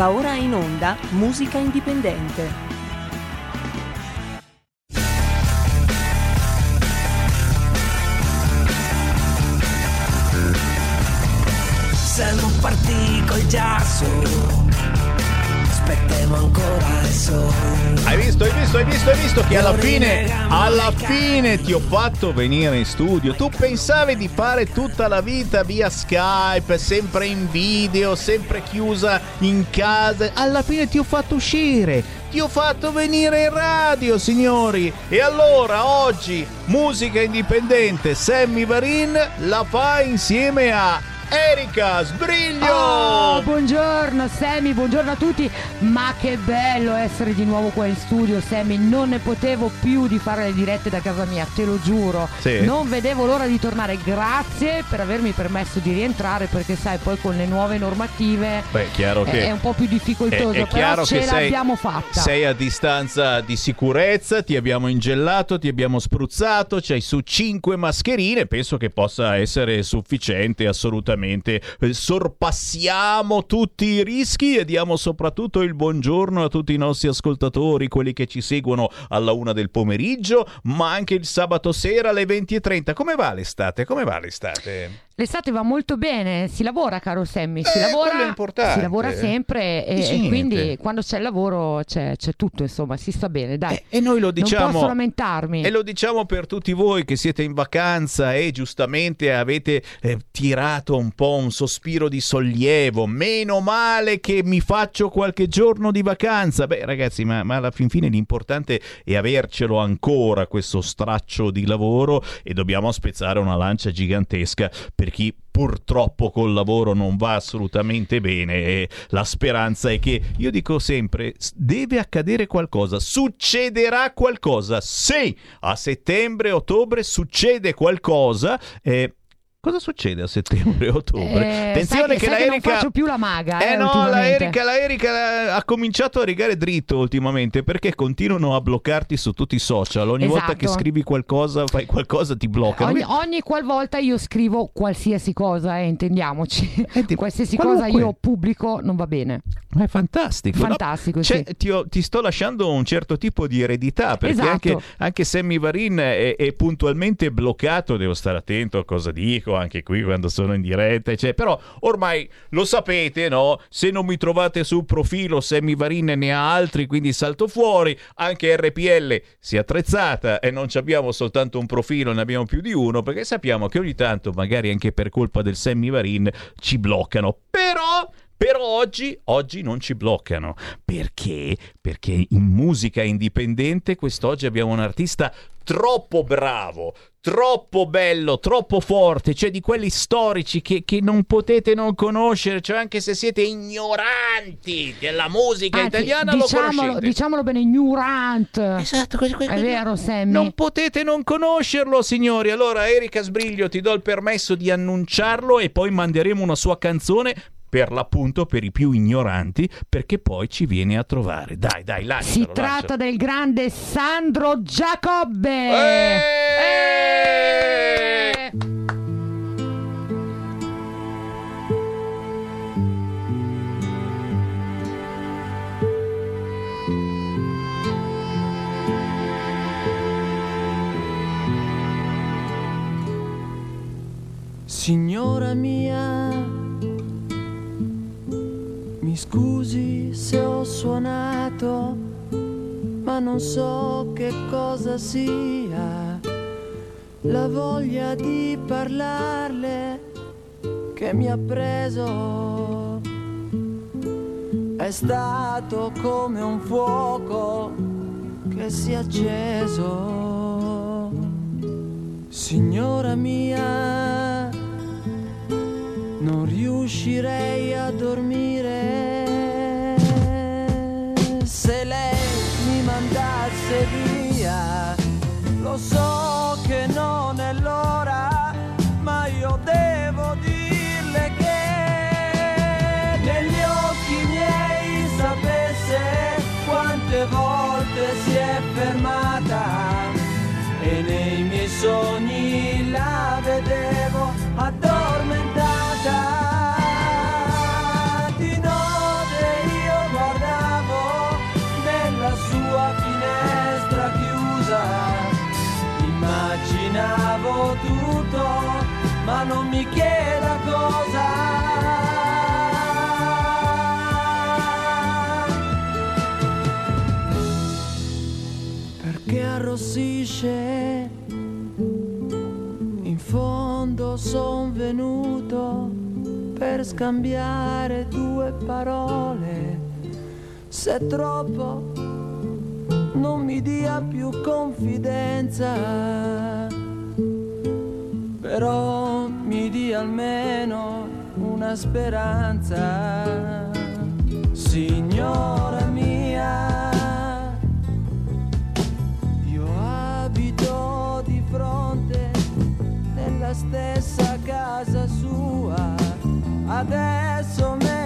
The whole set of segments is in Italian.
Va ora in onda Musica Indipendente. Siamo partiti col giasso aspettiamo ancora il sole. Hai visto, hai visto, hai visto, hai visto che alla fine, alla fine ti ho fatto venire in studio. Tu pensavi di fare tutta la vita via Skype, sempre in video, sempre chiusa in casa. Alla fine ti ho fatto uscire. Ti ho fatto venire in radio, signori. E allora oggi musica indipendente Sammy Varin la fa insieme a Erika Sbriglio! Oh, buongiorno Sammy, buongiorno a tutti. Ma che bello essere di nuovo qua in studio, Sammy. Non ne potevo più di fare le dirette da casa mia, te lo giuro. Sì. Non vedevo l'ora di tornare. Grazie per avermi permesso di rientrare perché sai, poi con le nuove normative Beh, chiaro è, che è un po' più difficoltoso, è, è però ce che sei, l'abbiamo fatta. sei a distanza di sicurezza, ti abbiamo ingellato, ti abbiamo spruzzato, c'hai su cinque mascherine, penso che possa essere sufficiente assolutamente. Eh, Sorpassiamo tutti i rischi e diamo soprattutto il buongiorno a tutti i nostri ascoltatori, quelli che ci seguono alla una del pomeriggio, ma anche il sabato sera alle 20.30. Come va l'estate? Come va l'estate? L'estate va molto bene, si lavora caro Sammy, si, Eh, lavora, si lavora sempre e, e quindi quando c'è il lavoro c'è, c'è tutto, insomma, si sta bene, dai. E, e noi lo non diciamo. posso lamentarmi. E lo diciamo per tutti voi che siete in vacanza e giustamente avete eh, tirato un po' un sospiro di sollievo. Meno male che mi faccio qualche giorno di vacanza. Beh, ragazzi, ma, ma alla fin fine l'importante è avercelo ancora questo straccio di lavoro e dobbiamo spezzare una lancia gigantesca per chi purtroppo col lavoro non va assolutamente bene e la speranza è che io dico sempre deve accadere qualcosa succederà qualcosa sì a settembre ottobre succede qualcosa eh, Cosa succede a settembre ottobre? Eh, Attenzione che, sai la che non Erika faccio più la maga, eh eh, no, la. Erika, la Erika ha cominciato a rigare dritto ultimamente perché continuano a bloccarti su tutti i social. Ogni volta che Esatto. scrivi qualcosa, fai qualcosa, ti bloccano. Ogni, ogni qualvolta io scrivo qualsiasi cosa, eh, intendiamoci. Eh, ti- qualsiasi qualunque. cosa io pubblico non va bene. Ma è fantastico. no? Fantastico, Cioè, sì. ti, ho- ti sto lasciando un certo tipo di eredità perché Esatto. anche, anche Sammy Varin è, è puntualmente bloccato. Devo stare attento a cosa dico anche qui quando sono in diretta. Cioè, però ormai lo sapete, no? Se non mi trovate sul profilo, Sammy Varin ne ha altri, quindi salto fuori. Anche RPL si è attrezzata e non abbiamo soltanto un profilo, ne abbiamo più di uno perché sappiamo che ogni tanto, magari anche per colpa del Sammy Varin, ci bloccano. Però. Però oggi, oggi non ci bloccano. Perché? Perché in musica indipendente quest'oggi abbiamo un artista troppo bravo, troppo bello, troppo forte, cioè di quelli storici che, che non potete non conoscere, cioè anche se siete ignoranti della musica Anzi, italiana lo diciamolo, diciamolo bene, ignorant. Esatto, questo- questo- È vero, Sammy? Non potete non conoscerlo, signori. Allora, Erika Sbriglio, ti do il permesso di annunciarlo e poi manderemo una sua canzone per l'appunto per i più ignoranti, perché poi ci viene a trovare. Dai, dai, lancialo. Si tratta del grande Sandro Giacobbe. Eh! Eh! Signora mia, mi scusi se ho suonato, ma non so che cosa sia la voglia di parlarle che mi ha preso. È stato come un fuoco che si è acceso. Signora mia, non riuscirei a dormire se lei mi mandasse via. Lo so che non è l'ora, per scambiare due parole. Se troppo, non mi dia più confidenza, però mi dia almeno una speranza. Signora mia, io abito di fronte nella stessa casa sua. Adesso me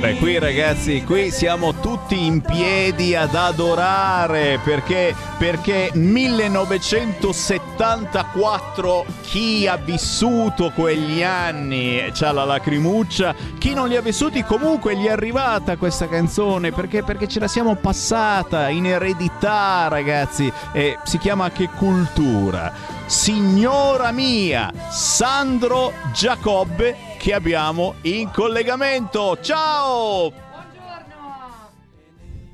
Beh, qui ragazzi, qui siamo tutti in piedi ad adorare perché, perché 1974 chi ha vissuto quegli anni c'ha la lacrimuccia, chi non li ha vissuti comunque gli è arrivata questa canzone perché, perché ce la siamo passata in eredità ragazzi e si chiama che cultura. Signora mia, Sandro Giacobbe che abbiamo in collegamento. Ciao!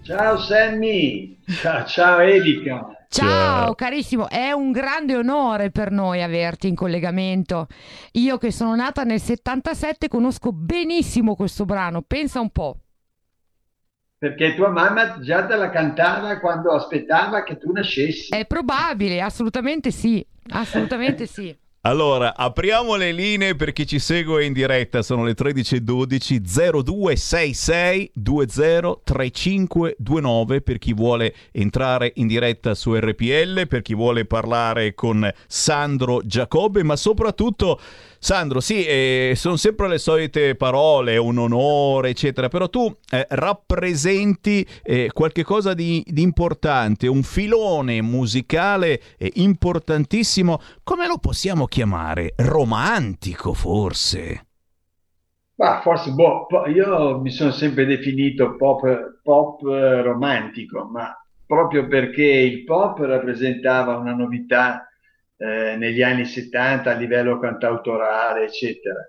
Ciao Sammy, ciao, ciao Erika. Ciao, Ciao. carissimo, è un grande onore per noi averti in collegamento. Io che sono nata nel 77 conosco benissimo questo brano, pensa un po'. Perché tua mamma già te la cantava quando aspettava che tu nascessi. È probabile, assolutamente sì, assolutamente sì. Allora, apriamo le linee per chi ci segue in diretta, sono le 13.12 0266 203529 per chi vuole entrare in diretta su RPL, per chi vuole parlare con Sandro Giacobbe, ma soprattutto Sandro, sì, eh, sono sempre le solite parole, un onore, eccetera, però tu eh, rappresenti eh, qualche cosa di, di importante, un filone musicale eh, importantissimo, come lo possiamo chiamare? Romantico, forse? Ma forse, boh, io mi sono sempre definito pop, pop eh, romantico, ma proprio perché il pop rappresentava una novità eh, negli anni 70 a livello cantautorale, eccetera,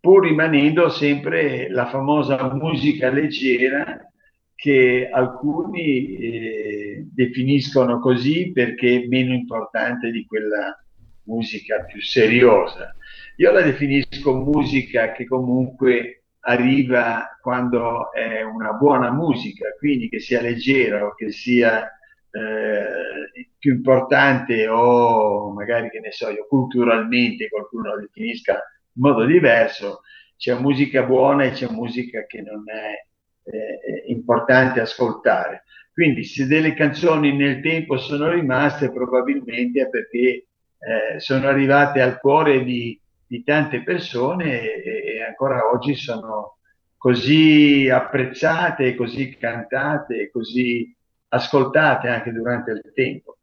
pur rimanendo sempre la famosa musica leggera che alcuni eh, definiscono così perché meno importante di quella musica più seriosa. Io la definisco musica che comunque arriva quando è una buona musica, quindi che sia leggera o che sia eh, più importante o magari che ne so io culturalmente qualcuno la definisca in modo diverso, c'è musica buona e c'è musica che non è eh, importante ascoltare. Quindi se delle canzoni nel tempo sono rimaste probabilmente è perché eh, sono arrivate al cuore di, di tante persone e, e ancora oggi sono così apprezzate, così cantate, così ascoltate anche durante il tempo.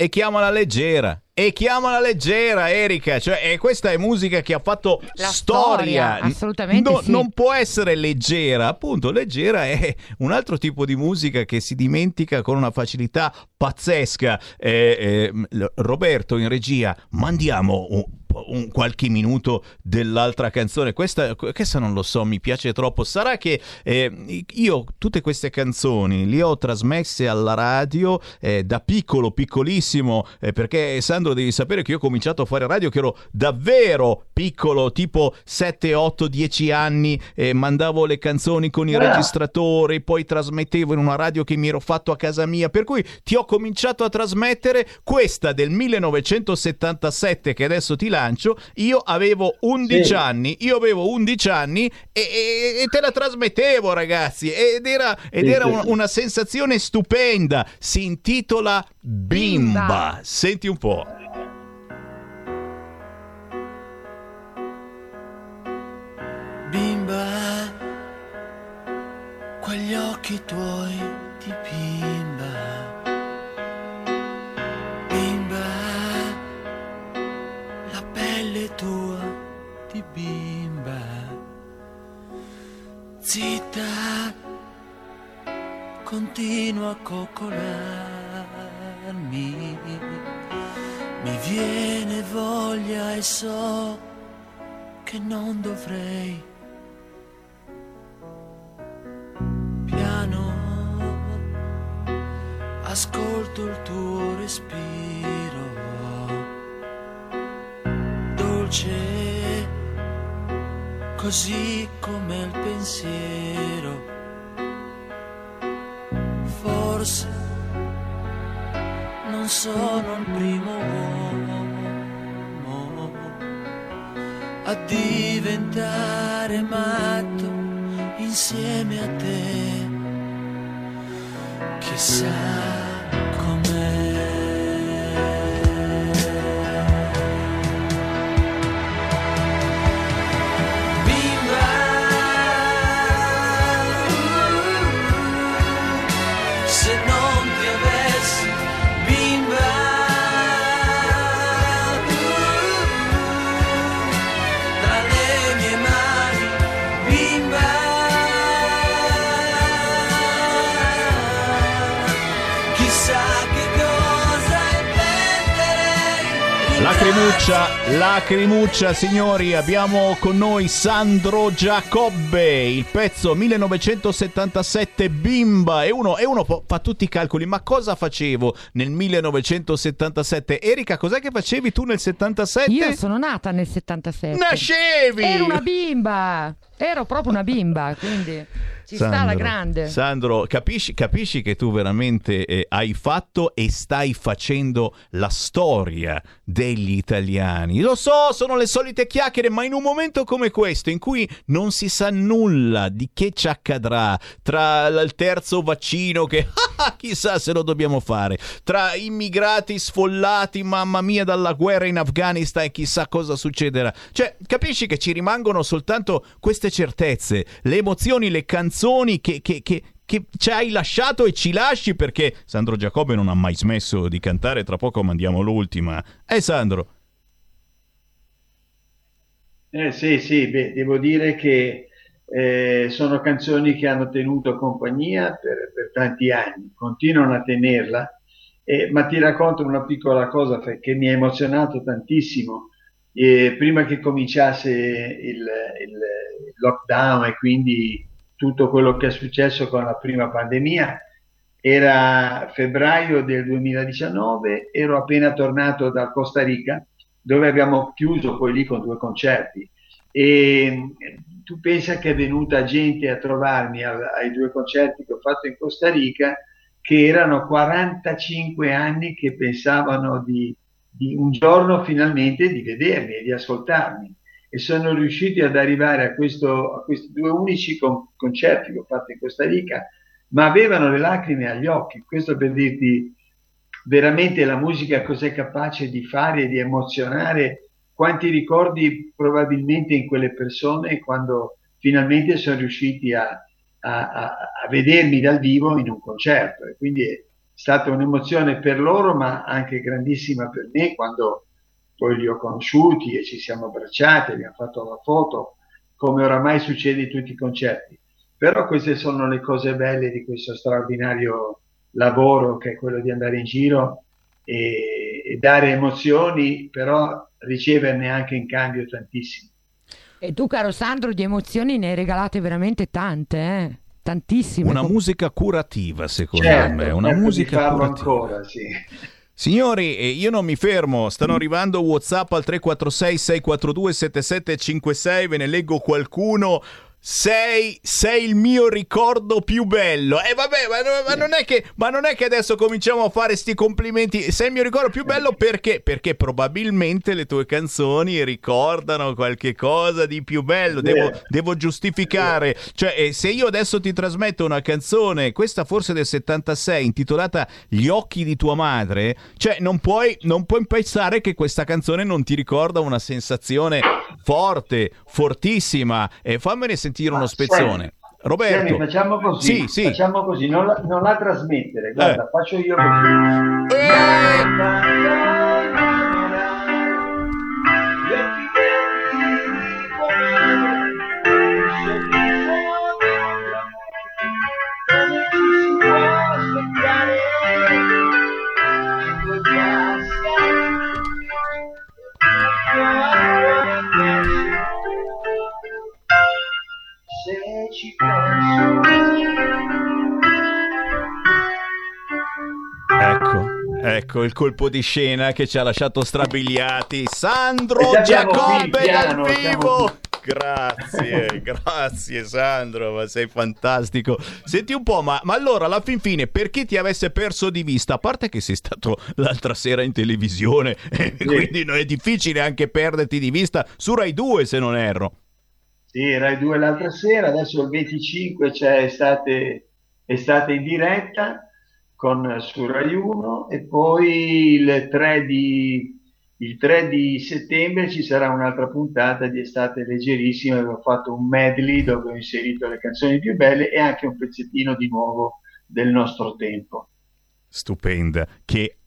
E chiamala leggera. E chiamala leggera, Erika. Cioè, questa è musica che ha fatto La storia. storia, assolutamente No- sì. Non può essere leggera. Appunto, leggera è un altro tipo di musica che si dimentica con una facilità pazzesca. Eh, eh, Roberto in regia, mandiamo un, un qualche minuto dell'altra canzone. Questa, questa non lo so, mi piace troppo. Sarà che eh, io tutte queste canzoni le ho trasmesse alla radio eh, da piccolo, piccolissimo, eh, perché Sandro devi sapere che io ho cominciato a fare radio che ero davvero piccolo, tipo 7, 8, 10 anni, mandavo le canzoni con i Ah. registratori, poi trasmettevo in una radio che mi ero fatto a casa mia, per cui ti ho cominciato a trasmettere questa del 1977 che adesso ti lancio, io avevo 11 Sì. anni, io avevo 11 anni e, e- e te la trasmettevo ragazzi ed era, ed Sì, era sì. un- una sensazione stupenda, si intitola Bimba, Bimba. senti un po'. Bimba, quegli occhi tuoi Zitta, continua a coccolarmi. Mi viene voglia e so che non dovrei. Piano, ascolto il tuo respiro. Dolce così come il pensiero. Forse non sono il primo uomo a diventare matto insieme a te. Chissà Lacrimuccia, lacrimuccia, signori, abbiamo con noi Sandro Giacobbe, il pezzo 1977 Bimba e uno, e uno fa tutti i calcoli, ma cosa facevo nel 1977? Erika, cos'è che facevi tu nel 77? Io sono nata nel 77. Nascevi! Ero una bimba, ero proprio una bimba, quindi... Ci Sandro, sta la grande. Sandro, capisci, capisci che tu veramente eh, hai fatto e stai facendo la storia degli italiani. Lo so, sono le solite chiacchiere, ma in un momento come questo, in cui non si sa nulla di che ci accadrà, tra il terzo vaccino che chissà se lo dobbiamo fare, tra immigrati sfollati, mamma mia, dalla guerra in Afghanistan e chissà cosa succederà. Cioè, capisci che ci rimangono soltanto queste certezze, le emozioni, le canzoni canzoni che, che, che, che ci hai lasciato e ci lasci perché Sandro Giacobbe non ha mai smesso di cantare, tra poco mandiamo l'ultima. Eh Sandro? Eh sì, sì, beh, devo dire che eh, sono canzoni che hanno tenuto compagnia per, per tanti anni, continuano a tenerla, eh, ma ti racconto una piccola cosa che mi ha emozionato tantissimo. Eh, prima che cominciasse il, il lockdown e quindi tutto quello che è successo con la prima pandemia. Era febbraio del 2019, ero appena tornato da Costa Rica, dove abbiamo chiuso poi lì con due concerti. E tu pensa che è venuta gente a trovarmi ai due concerti che ho fatto in Costa Rica, che erano 45 anni che pensavano di, di un giorno finalmente di vedermi e di ascoltarmi e sono riusciti ad arrivare a, questo, a questi due unici con, concerti che ho fatto in Costa Rica, ma avevano le lacrime agli occhi. Questo per dirti veramente la musica cos'è capace di fare e di emozionare, quanti ricordi probabilmente in quelle persone quando finalmente sono riusciti a, a, a vedermi dal vivo in un concerto. E quindi è stata un'emozione per loro, ma anche grandissima per me quando poi li ho conosciuti e ci siamo abbracciati, abbiamo fatto la foto, come oramai succede in tutti i concerti. Però queste sono le cose belle di questo straordinario lavoro che è quello di andare in giro e, e dare emozioni, però riceverne anche in cambio tantissime. E tu, caro Sandro, di emozioni ne hai regalate veramente tante, eh? tantissime. Una musica curativa, secondo certo, me. Una certo musica curativa. ancora, sì. Signori, eh, io non mi fermo, stanno arrivando WhatsApp al 346 642 7756, ve ne leggo qualcuno sei, sei, il mio ricordo più bello. E eh, vabbè, ma, ma, non che, ma, non è che, adesso cominciamo a fare sti complimenti. Sei il mio ricordo più bello perché? Perché probabilmente le tue canzoni ricordano qualche cosa di più bello. Devo, devo giustificare. Cioè, eh, se io adesso ti trasmetto una canzone, questa forse del 76, intitolata Gli occhi di tua madre, cioè non puoi, non puoi pensare che questa canzone non ti ricorda una sensazione forte, fortissima. E fammene sentire sentire uno spezzone. Roberto, Senti, facciamo così, sì, sì. facciamo così, non la, non la trasmettere, guarda, eh. faccio io così. Eh. Ci penso Ecco il colpo di scena che ci ha lasciato strabiliati. Sandro Giacobbe dal vivo. Grazie, grazie Sandro, ma sei fantastico. Senti un po', ma, ma allora alla fin fine, per chi ti avesse perso di vista, a parte che sei stato l'altra sera in televisione, quindi non è difficile anche perderti di vista su Rai 2 se non erro. Sì, Rai 2 l'altra sera, adesso il 25 c'è estate, estate in diretta con, su Rai 1 e poi il 3 di, il 3 di settembre ci sarà un'altra puntata di estate leggerissima dove ho fatto un medley dove ho inserito le canzoni più belle e anche un pezzettino di nuovo del nostro tempo. Stupenda, che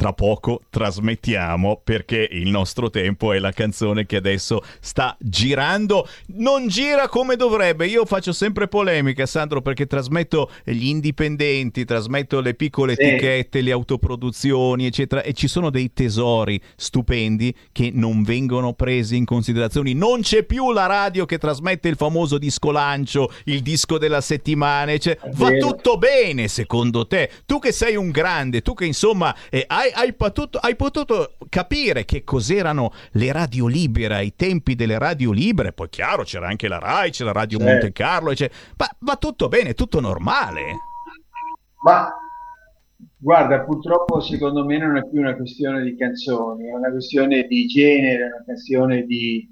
tra poco trasmettiamo perché il nostro tempo è la canzone che adesso sta girando. Non gira come dovrebbe. Io faccio sempre polemica, Sandro, perché trasmetto gli indipendenti, trasmetto le piccole Sì. etichette, le autoproduzioni, eccetera, e ci sono dei tesori stupendi che non vengono presi in considerazione. Non c'è più la radio che trasmette il famoso disco lancio, il disco della settimana, eccetera. Va tutto bene secondo te? Tu che sei un grande, tu che insomma eh, hai, hai potuto, hai potuto capire che cos'erano le radio libere ai tempi delle radio libere, poi chiaro c'era anche la RAI, c'era Radio Certo. Monte Carlo, eccetera. ma va tutto bene, tutto normale. Ma guarda, purtroppo secondo me non è più una questione di canzoni, è una questione di genere, è una questione di,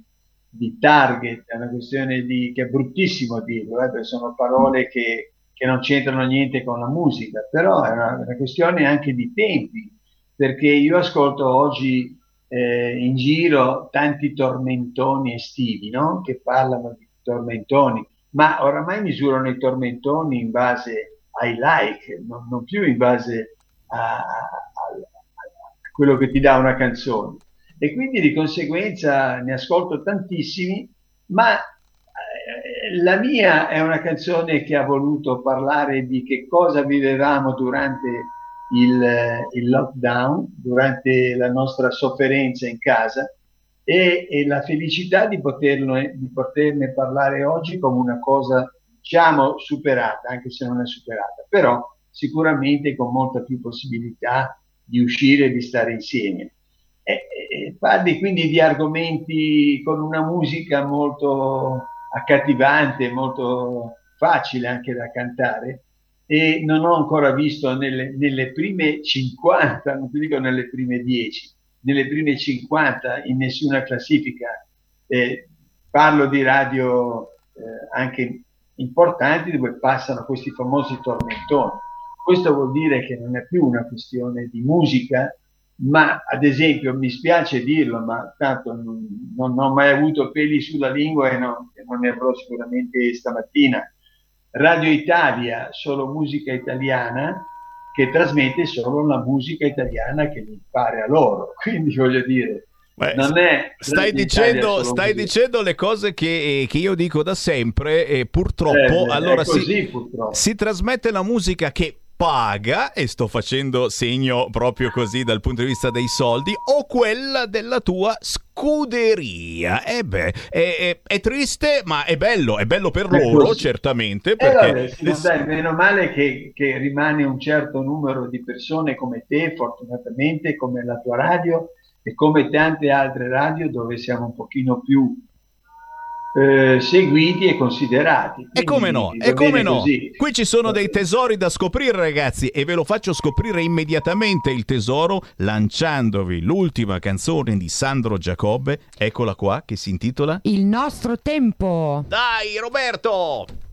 di target, è una questione di, che è bruttissimo dirlo, eh, perché sono parole che, che non c'entrano niente con la musica, però è una, una questione anche di tempi, perché io ascolto oggi eh, in giro tanti tormentoni estivi, no? Che parlano di tormentoni, ma oramai misurano i tormentoni in base ai like, non, non più in base a, a- a quello che ti dà una canzone. E quindi di conseguenza ne ascolto tantissimi, ma eh, la mia è una canzone che ha voluto parlare di che cosa vivevamo durante il, il lockdown, durante la nostra sofferenza in casa e, e la felicità di, poterlo, di poterne parlare oggi come una cosa, diciamo, superata, anche se non è superata, però sicuramente con molta più possibilità di uscire e di stare insieme. E, e parli quindi di argomenti con una musica molto accattivante, molto facile anche da cantare e non ho ancora visto nelle, nelle prime 50, non ti dico nelle prime 10, nelle prime 50 in nessuna classifica. Eh, parlo di radio eh, anche importanti dove passano questi famosi tormentoni. Questo vuol dire che non è più una questione di musica, ma ad esempio mi spiace dirlo, ma tanto non, non ho mai avuto peli sulla lingua e non, e non ne avrò sicuramente stamattina. Radio Italia, solo musica italiana, che trasmette solo la musica italiana che mi pare a loro. Quindi voglio dire, Beh, non è Stai, dicendo, stai dicendo le cose che, che io dico da sempre e purtroppo Eh, allora così, si, purtroppo. si trasmette la musica che paga e sto facendo segno proprio così dal punto di vista dei soldi o quella della tua scuderia e beh è, è- è triste ma è bello è bello per È loro così. certamente Eh, perché vabbè, ma dai, meno male che, che rimane un certo numero di persone come te, fortunatamente, come la tua radio e come tante altre radio dove siamo un pochino più eh, seguiti e considerati. E come Quindi no, e come no. così. Qui ci sono dei tesori da scoprire, ragazzi, e ve lo faccio scoprire immediatamente il tesoro lanciandovi l'ultima canzone di Sandro Giacobbe. Eccola qua, che si intitola Il nostro tempo. Dai, Roberto!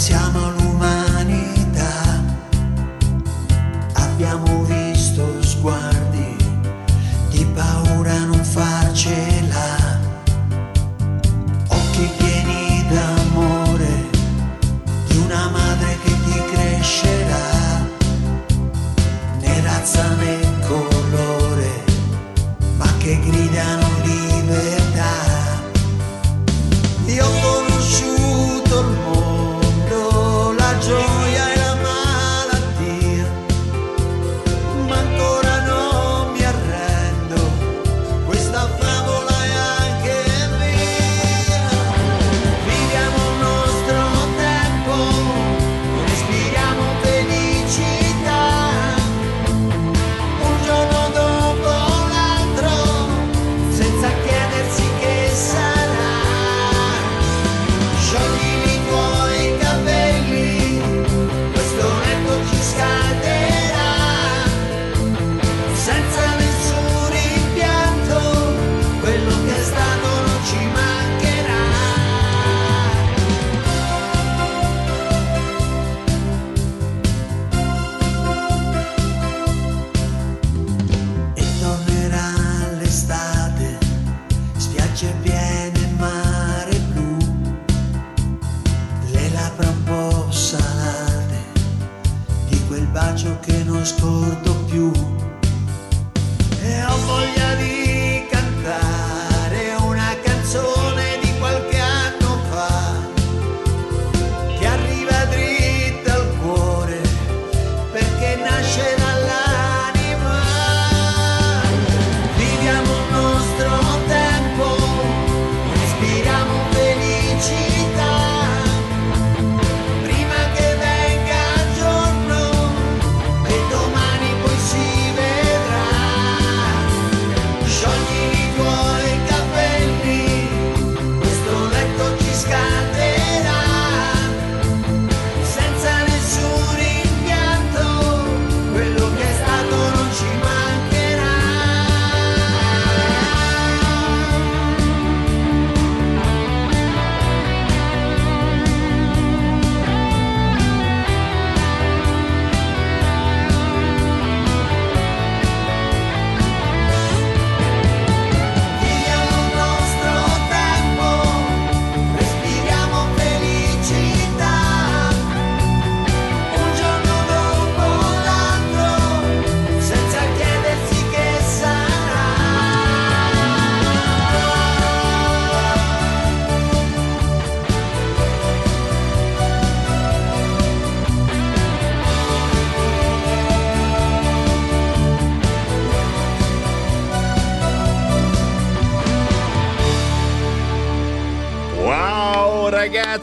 siamo l'umanità, abbiamo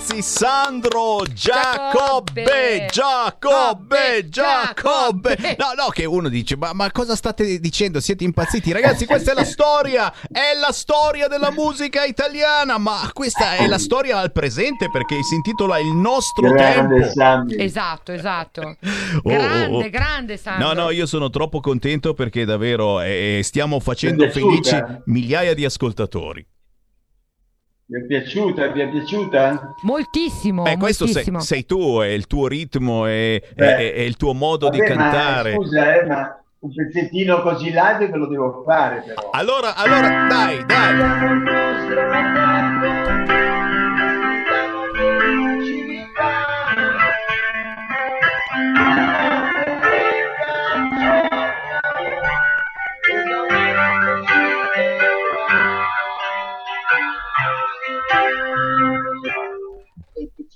ragazzi, Sandro Giacobbe, Giacobbe, Giacobbe. No, no, che uno dice, ma, ma cosa state dicendo? Siete impazziti? Ragazzi, questa è la storia, è la storia della musica italiana, ma questa è la storia al presente perché si intitola Il nostro Grande tempo. Sammy. Esatto, esatto. Oh, Grande, oh, oh. grande Sandro. No, no, io sono troppo contento perché davvero eh, stiamo facendo felici migliaia di ascoltatori. Vi è piaciuta? Vi è piaciuta? Moltissimo, Beh, questo sei, moltissimo. sei tu, è il tuo ritmo, è, Beh, è- è il tuo modo di Vabbè, ma, cantare. scusa, eh, ma un pezzettino così live ve lo devo fare però. Allora, allora, dai, dai.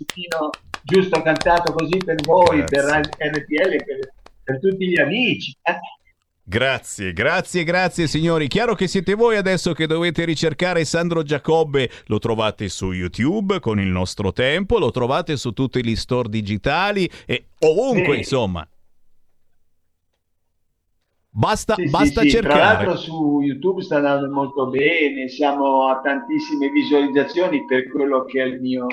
Un pezzettino giusto cantato così per voi, Grazie. per RPL, per, per tutti gli amici. Eh, Grazie, grazie, grazie signori. Chiaro che siete voi adesso che dovete ricercare Sandro Giacobbe, lo trovate su YouTube con il nostro tempo, lo trovate su tutti gli store digitali e ovunque, Sì. insomma. Basta, Sì, basta sì. Tra cercare. l'altro su YouTube sta andando molto bene, siamo a tantissime visualizzazioni per quello che è il mio,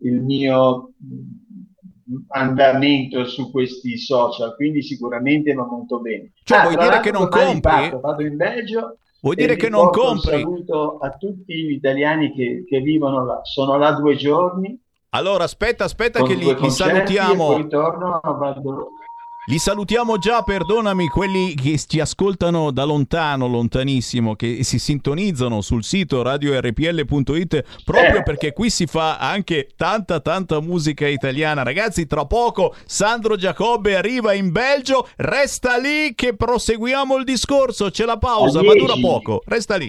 il mio mh, andamento su questi social, quindi sicuramente va molto bene. Cioè, Ah, vuoi dire che non compri? parto, vado in Belgio Vuoi e dire che non porto un compri? saluto a tutti gli italiani che, che vivono là. Sono là due giorni Allora, aspetta, aspetta che li, li salutiamo. poi torno vado Li salutiamo già, perdonami, quelli che ci ascoltano da lontano, lontanissimo, che si sintonizzano sul sito radiorpl.it proprio Eh. perché qui si fa anche tanta tanta musica italiana. Ragazzi, tra poco Sandro Giacobbe arriva in Belgio, resta lì che proseguiamo il discorso, c'è la pausa, ma dura 10. poco. Resta lì.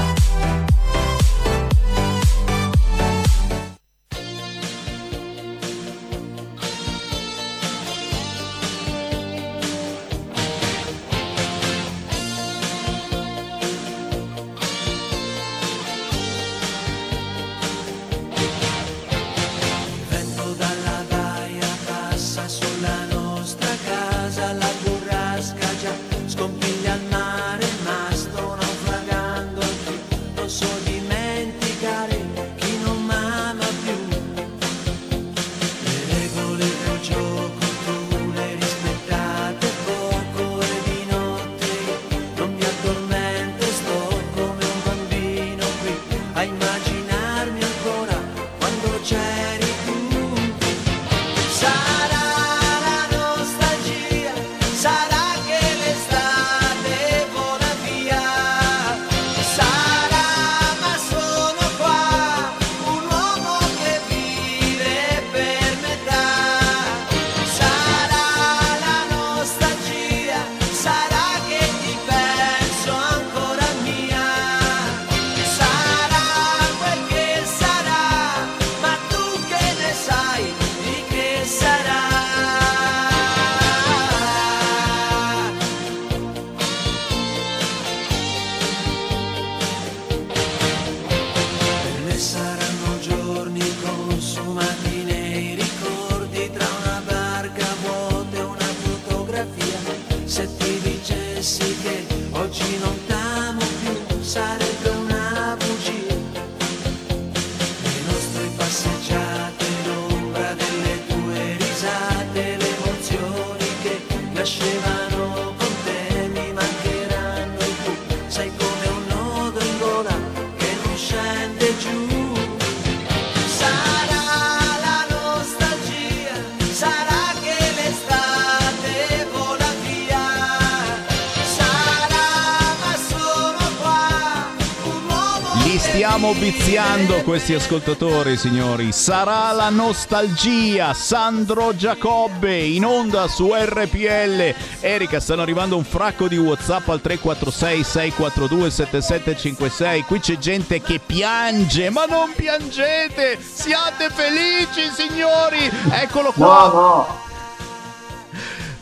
Stiamo viziando questi ascoltatori, signori. Sarà la nostalgia. Sandro Giacobbe in onda su RPL. Erika, stanno arrivando un fracco di WhatsApp al 346 642 7756. Qui c'è gente che piange, ma non piangete! Siate felici, signori! Eccolo qua. No, no.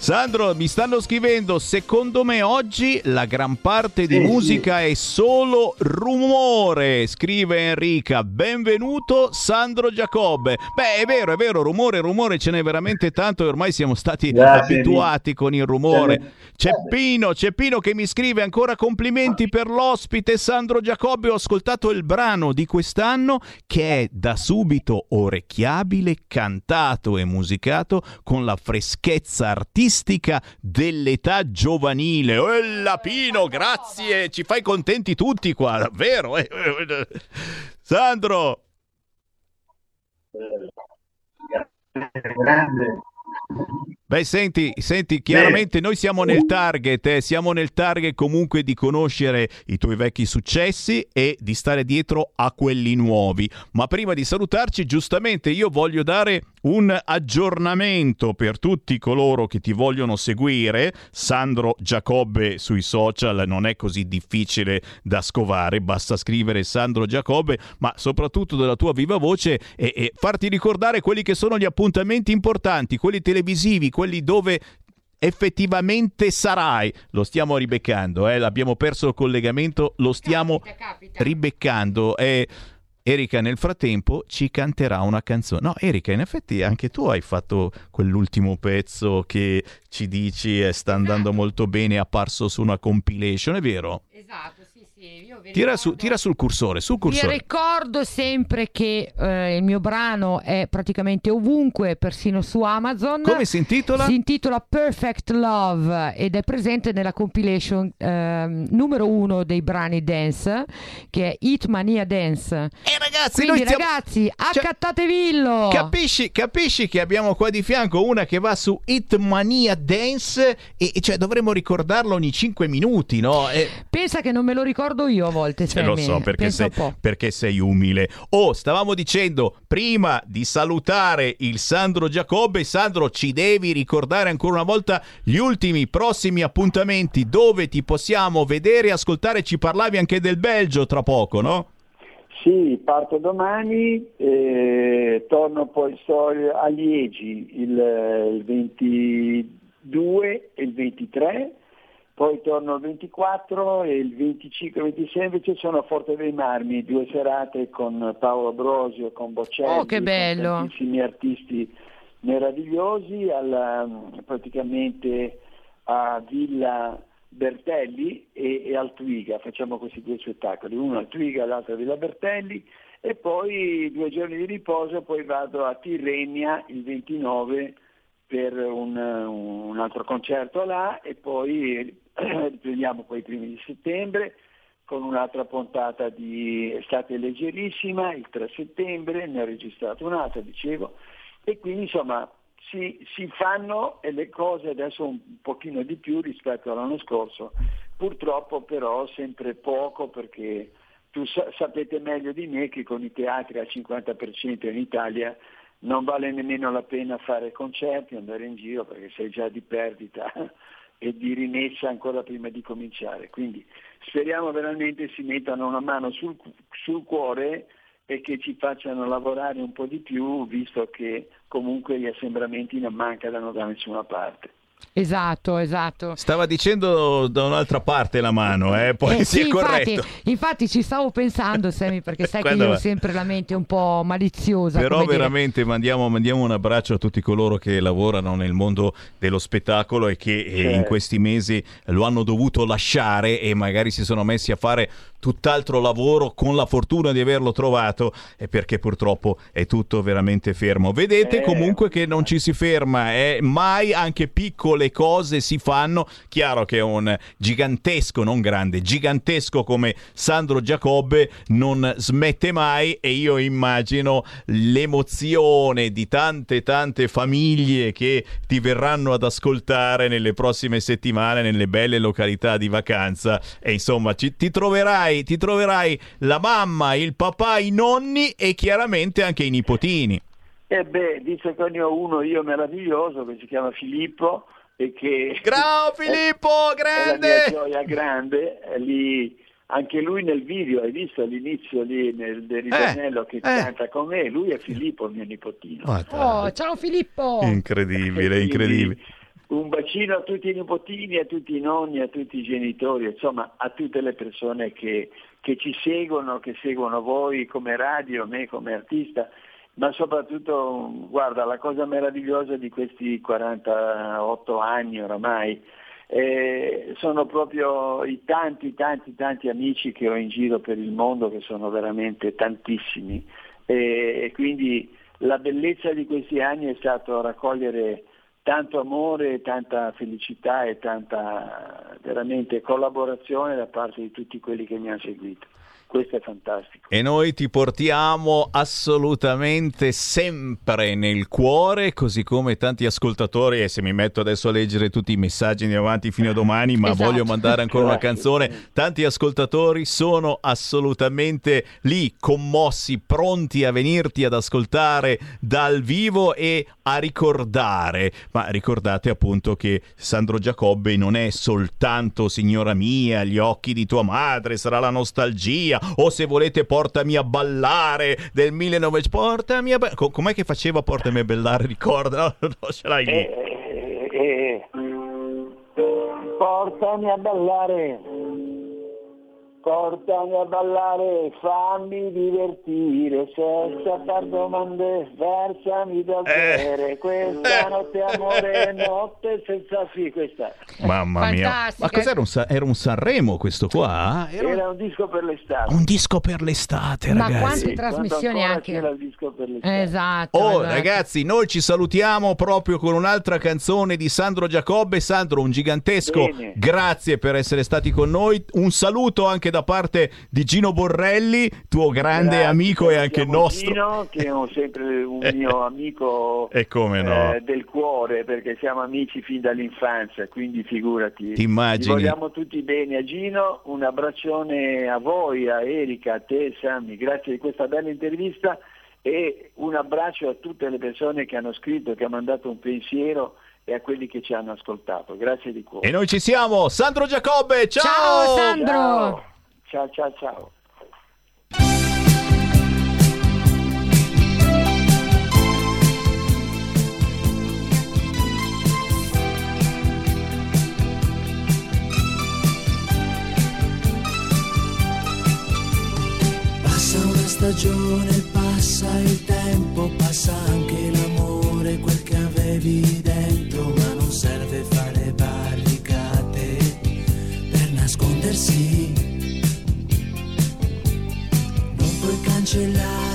Sandro, mi stanno scrivendo, secondo me oggi la gran parte di Sì, musica è solo rumore, scrive Enrica. Benvenuto Sandro Giacobbe. Beh, è vero, è vero, rumore, rumore ce n'è veramente tanto e ormai siamo stati Grazie, abituati con il rumore. C'è Pino, c'è Pino che mi scrive ancora complimenti per l'ospite Sandro Giacobbe. Ho ascoltato il brano di quest'anno che è da subito orecchiabile, cantato e musicato con la freschezza artistica dell'età giovanile. Ella Pino, grazie, ci fai contenti tutti qua, davvero. eh. Sandro, Grande. Beh, senti, senti, chiaramente noi siamo nel target, eh, siamo nel target comunque di conoscere i tuoi vecchi successi e di stare dietro a quelli nuovi. Ma prima di salutarci, giustamente io voglio dare un aggiornamento per tutti coloro che ti vogliono seguire. Sandro Giacobbe sui social non è così difficile da scovare, basta scrivere Sandro Giacobbe, ma soprattutto della tua viva voce e, e farti ricordare quelli che sono gli appuntamenti importanti, quelli televisivi, quelli dove effettivamente sarai. Lo stiamo ribeccando, eh? abbiamo perso il collegamento, lo stiamo Capita, capita. ribeccando. E Erika nel frattempo ci canterà una canzone. No, Erika, in effetti anche tu hai fatto quell'ultimo pezzo che ci dici eh, sta andando molto bene, è apparso su una compilation, è vero? Esatto, Tira, su- tira sul cursore, sul Vi cursore. ricordo sempre che eh, il mio brano è praticamente ovunque, persino su Amazon. Come si intitola? Si intitola Perfect Love ed è presente nella compilation ehm, numero uno dei brani dance, che è Hit Mania Dance. Eh ragazzi, Quindi stiamo... ragazzi, Cioè, accattatevillo! Capisci, capisci che abbiamo qua di fianco una che va su Hitmania Dance e, e cioè dovremmo ricordarlo ogni 5 minuti, no? E- Pensa che non me lo ricordo io a volte, Eh, lo so perché sei, perché sei umile. Oh, stavamo dicendo prima di salutare il Sandro Giacobbe, Sandro, ci devi ricordare ancora una volta gli ultimi prossimi appuntamenti dove ti possiamo vedere e ascoltare. Ci parlavi anche del Belgio tra poco, no? Sì, parto domani, eh, torno poi so, a Liegi il, il 22 e il 23, poi torno il 24 e il 25 e 26 invece sono a Forte dei Marmi, due serate con Paolo Brosio, con Boccelli, Oh, che bello. con tantissimi artisti meravigliosi, alla, praticamente a Villa Bertelli e, e al Twiga, facciamo questi due spettacoli, uno al Twiga e l'altro a Villa Bertelli e poi due giorni di riposo, poi vado a Tirrenia il 29 per un, un altro concerto là e poi riprendiamo poi i primi di settembre con un'altra puntata di Estate leggerissima il 3 settembre, ne ho registrato un'altra, dicevo, e quindi insomma si, si fanno le cose adesso un pochino di più rispetto all'anno scorso, purtroppo però sempre poco perché tu sa- sapete meglio di me che con i teatri al 50% in Italia non vale nemmeno la pena fare concerti, andare in giro perché sei già di perdita e di rimessa ancora prima di cominciare. Quindi speriamo veramente si mettano una mano sul, sul cuore e che ci facciano lavorare un po' di più, visto che comunque gli assembramenti non mancano da nessuna parte. Esatto, esatto. Stava dicendo da un'altra parte la mano, eh? poi Eh, si sì, è infatti, corretto. infatti ci stavo pensando, Sammy, perché sai che io ho sempre la mente un po' maliziosa. Però come dire. veramente mandiamo, mandiamo un abbraccio a tutti coloro che lavorano nel mondo dello spettacolo e che eh, in Certo. questi mesi lo hanno dovuto lasciare e magari si sono messi a fare tutt'altro lavoro con la fortuna di averlo trovato e perché purtroppo è tutto veramente fermo. Vedete Eh. comunque che non ci si ferma, eh, mai anche piccole cose si fanno. Chiaro che un gigantesco, non grande, gigantesco come Sandro Giacobbe non smette mai e io immagino l'emozione di tante tante famiglie che ti verranno ad ascoltare nelle prossime settimane nelle belle località di vacanza e insomma ci- ti troverai ti troverai la mamma, il papà, i nonni e chiaramente anche i nipotini. E beh, dice che ne ho uno io meraviglioso che si chiama Filippo e che Ciao Filippo, è la grande! mia gioia grande, è lì, anche lui nel video, hai visto all'inizio lì nel del ritornello che canta con me, lui è Filippo, il mio nipotino. Oh, ciao Filippo! Incredibile, Quindi, incredibile. Un bacino a tutti i nipotini, a tutti i nonni, a tutti i genitori, insomma a tutte le persone che, che ci seguono, che seguono voi come radio, me come artista, ma soprattutto, guarda, la cosa meravigliosa di questi 48 anni oramai eh, sono proprio i tanti, tanti, tanti amici che ho in giro per il mondo, che sono veramente tantissimi. E, e quindi la bellezza di questi anni è stato raccogliere tanto amore, tanta felicità e tanta veramente collaborazione da parte di tutti quelli che mi hanno seguito. Questo è fantastico. E noi ti portiamo assolutamente sempre nel cuore, così come tanti ascoltatori. E se mi metto adesso a leggere tutti i messaggi andiamo avanti fino a domani, ma Esatto. voglio mandare ancora una canzone. Tanti ascoltatori sono assolutamente lì, commossi, pronti a venirti ad ascoltare dal vivo e a ricordare. Ma ricordate appunto che Sandro Giacobbe non è soltanto signora mia, gli occhi di tua madre, sarà la nostalgia, o se volete portami a ballare del 1900. Portami a ballare. com'è che faceva portami a ballare? Ricorda, no, no, ce l'hai lì. Eh, eh, portami a ballare, portami a ballare, fammi divertire, senza far domande, versami da bere, questa notte amore, notte senza fi, questa Mamma mia. Ma cos'era un, Sa- era un Sanremo questo qua? Era un, era un disco per l'estate. un disco per l'estate, Ma ragazzi. quante Sì, trasmissioni anche. c'era il disco per l'estate. Esatto. Oh esatto. ragazzi, noi ci salutiamo proprio con un'altra canzone di Sandro Giacobbe. Sandro, un gigantesco Bene. grazie per essere stati con noi. Un saluto anche da parte di Gino Borrelli, tuo grande Grazie, amico e anche nostro. Gino, che è un- sempre un mio amico E come no? eh, del cuore, perché siamo amici fin dall'infanzia, quindi figurati. Ti immagini? Ti vogliamo tutti bene a Gino, un abbraccione a voi, a Erika, a te Sammy, grazie di questa bella intervista e un abbraccio a tutte le persone che hanno scritto, che hanno mandato un pensiero e a quelli che ci hanno ascoltato. Grazie di cuore. E noi ci siamo, Sandro Giacobbe, ciao! Ciao, Sandro! Ciao, ciao, ciao. ciao. Passa una stagione, passa il tempo, passa anche l'amore, quel che avevi dentro, ma non serve fare barricate per nascondersi. Non puoi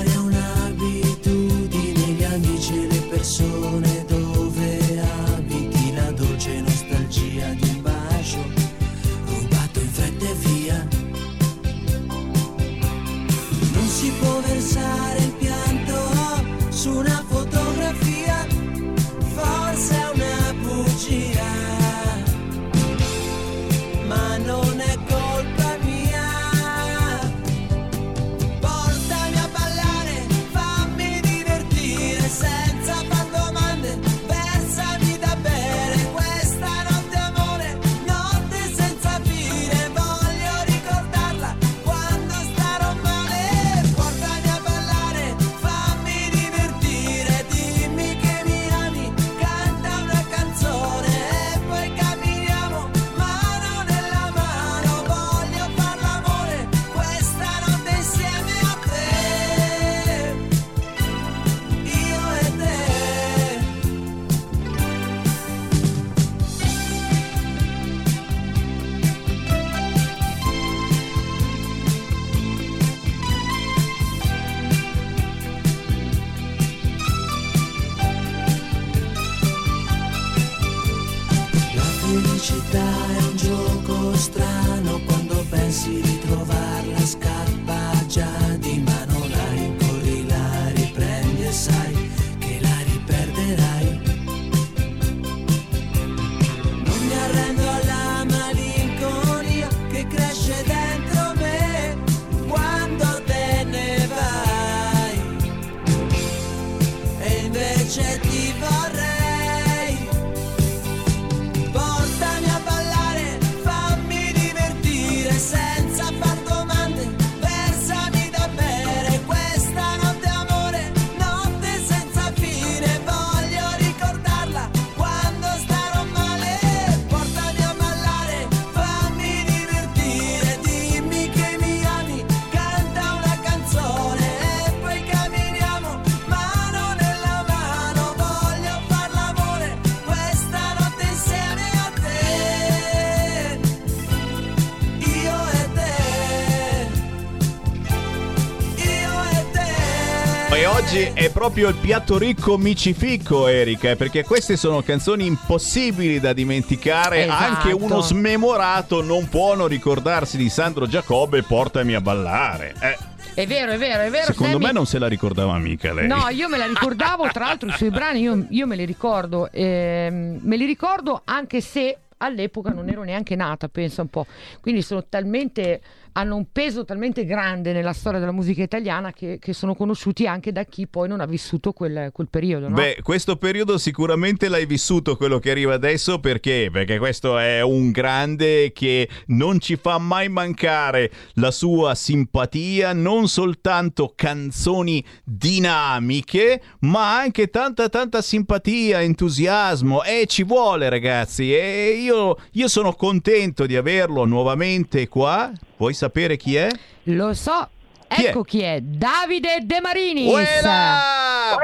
proprio il piatto ricco micifico, Erika, eh, perché queste sono canzoni impossibili da dimenticare. Esatto. Anche uno smemorato non può non ricordarsi di Sandro Giacobbe Portami a ballare. Eh, È vero, è vero, è vero. secondo Sammy. me non se la ricordava mica lei. No, io me la ricordavo, tra l'altro i suoi brani io, io me li ricordo, ehm, me li ricordo anche se all'epoca non ero neanche nata, pensa un po', quindi sono talmente, hanno un peso talmente grande nella storia della musica italiana che, che sono conosciuti anche da chi poi non ha vissuto quel, quel periodo. No? Beh, questo periodo sicuramente l'hai vissuto quello che arriva adesso perché? Perché questo è un grande che non ci fa mai mancare la sua simpatia, non soltanto canzoni dinamiche, ma anche tanta tanta simpatia, entusiasmo e ci vuole ragazzi e io, io sono contento di averlo nuovamente qua. Vuoi sapere chi è? Lo so, Chi è? ecco chi è, Davide De Marinis. Uela!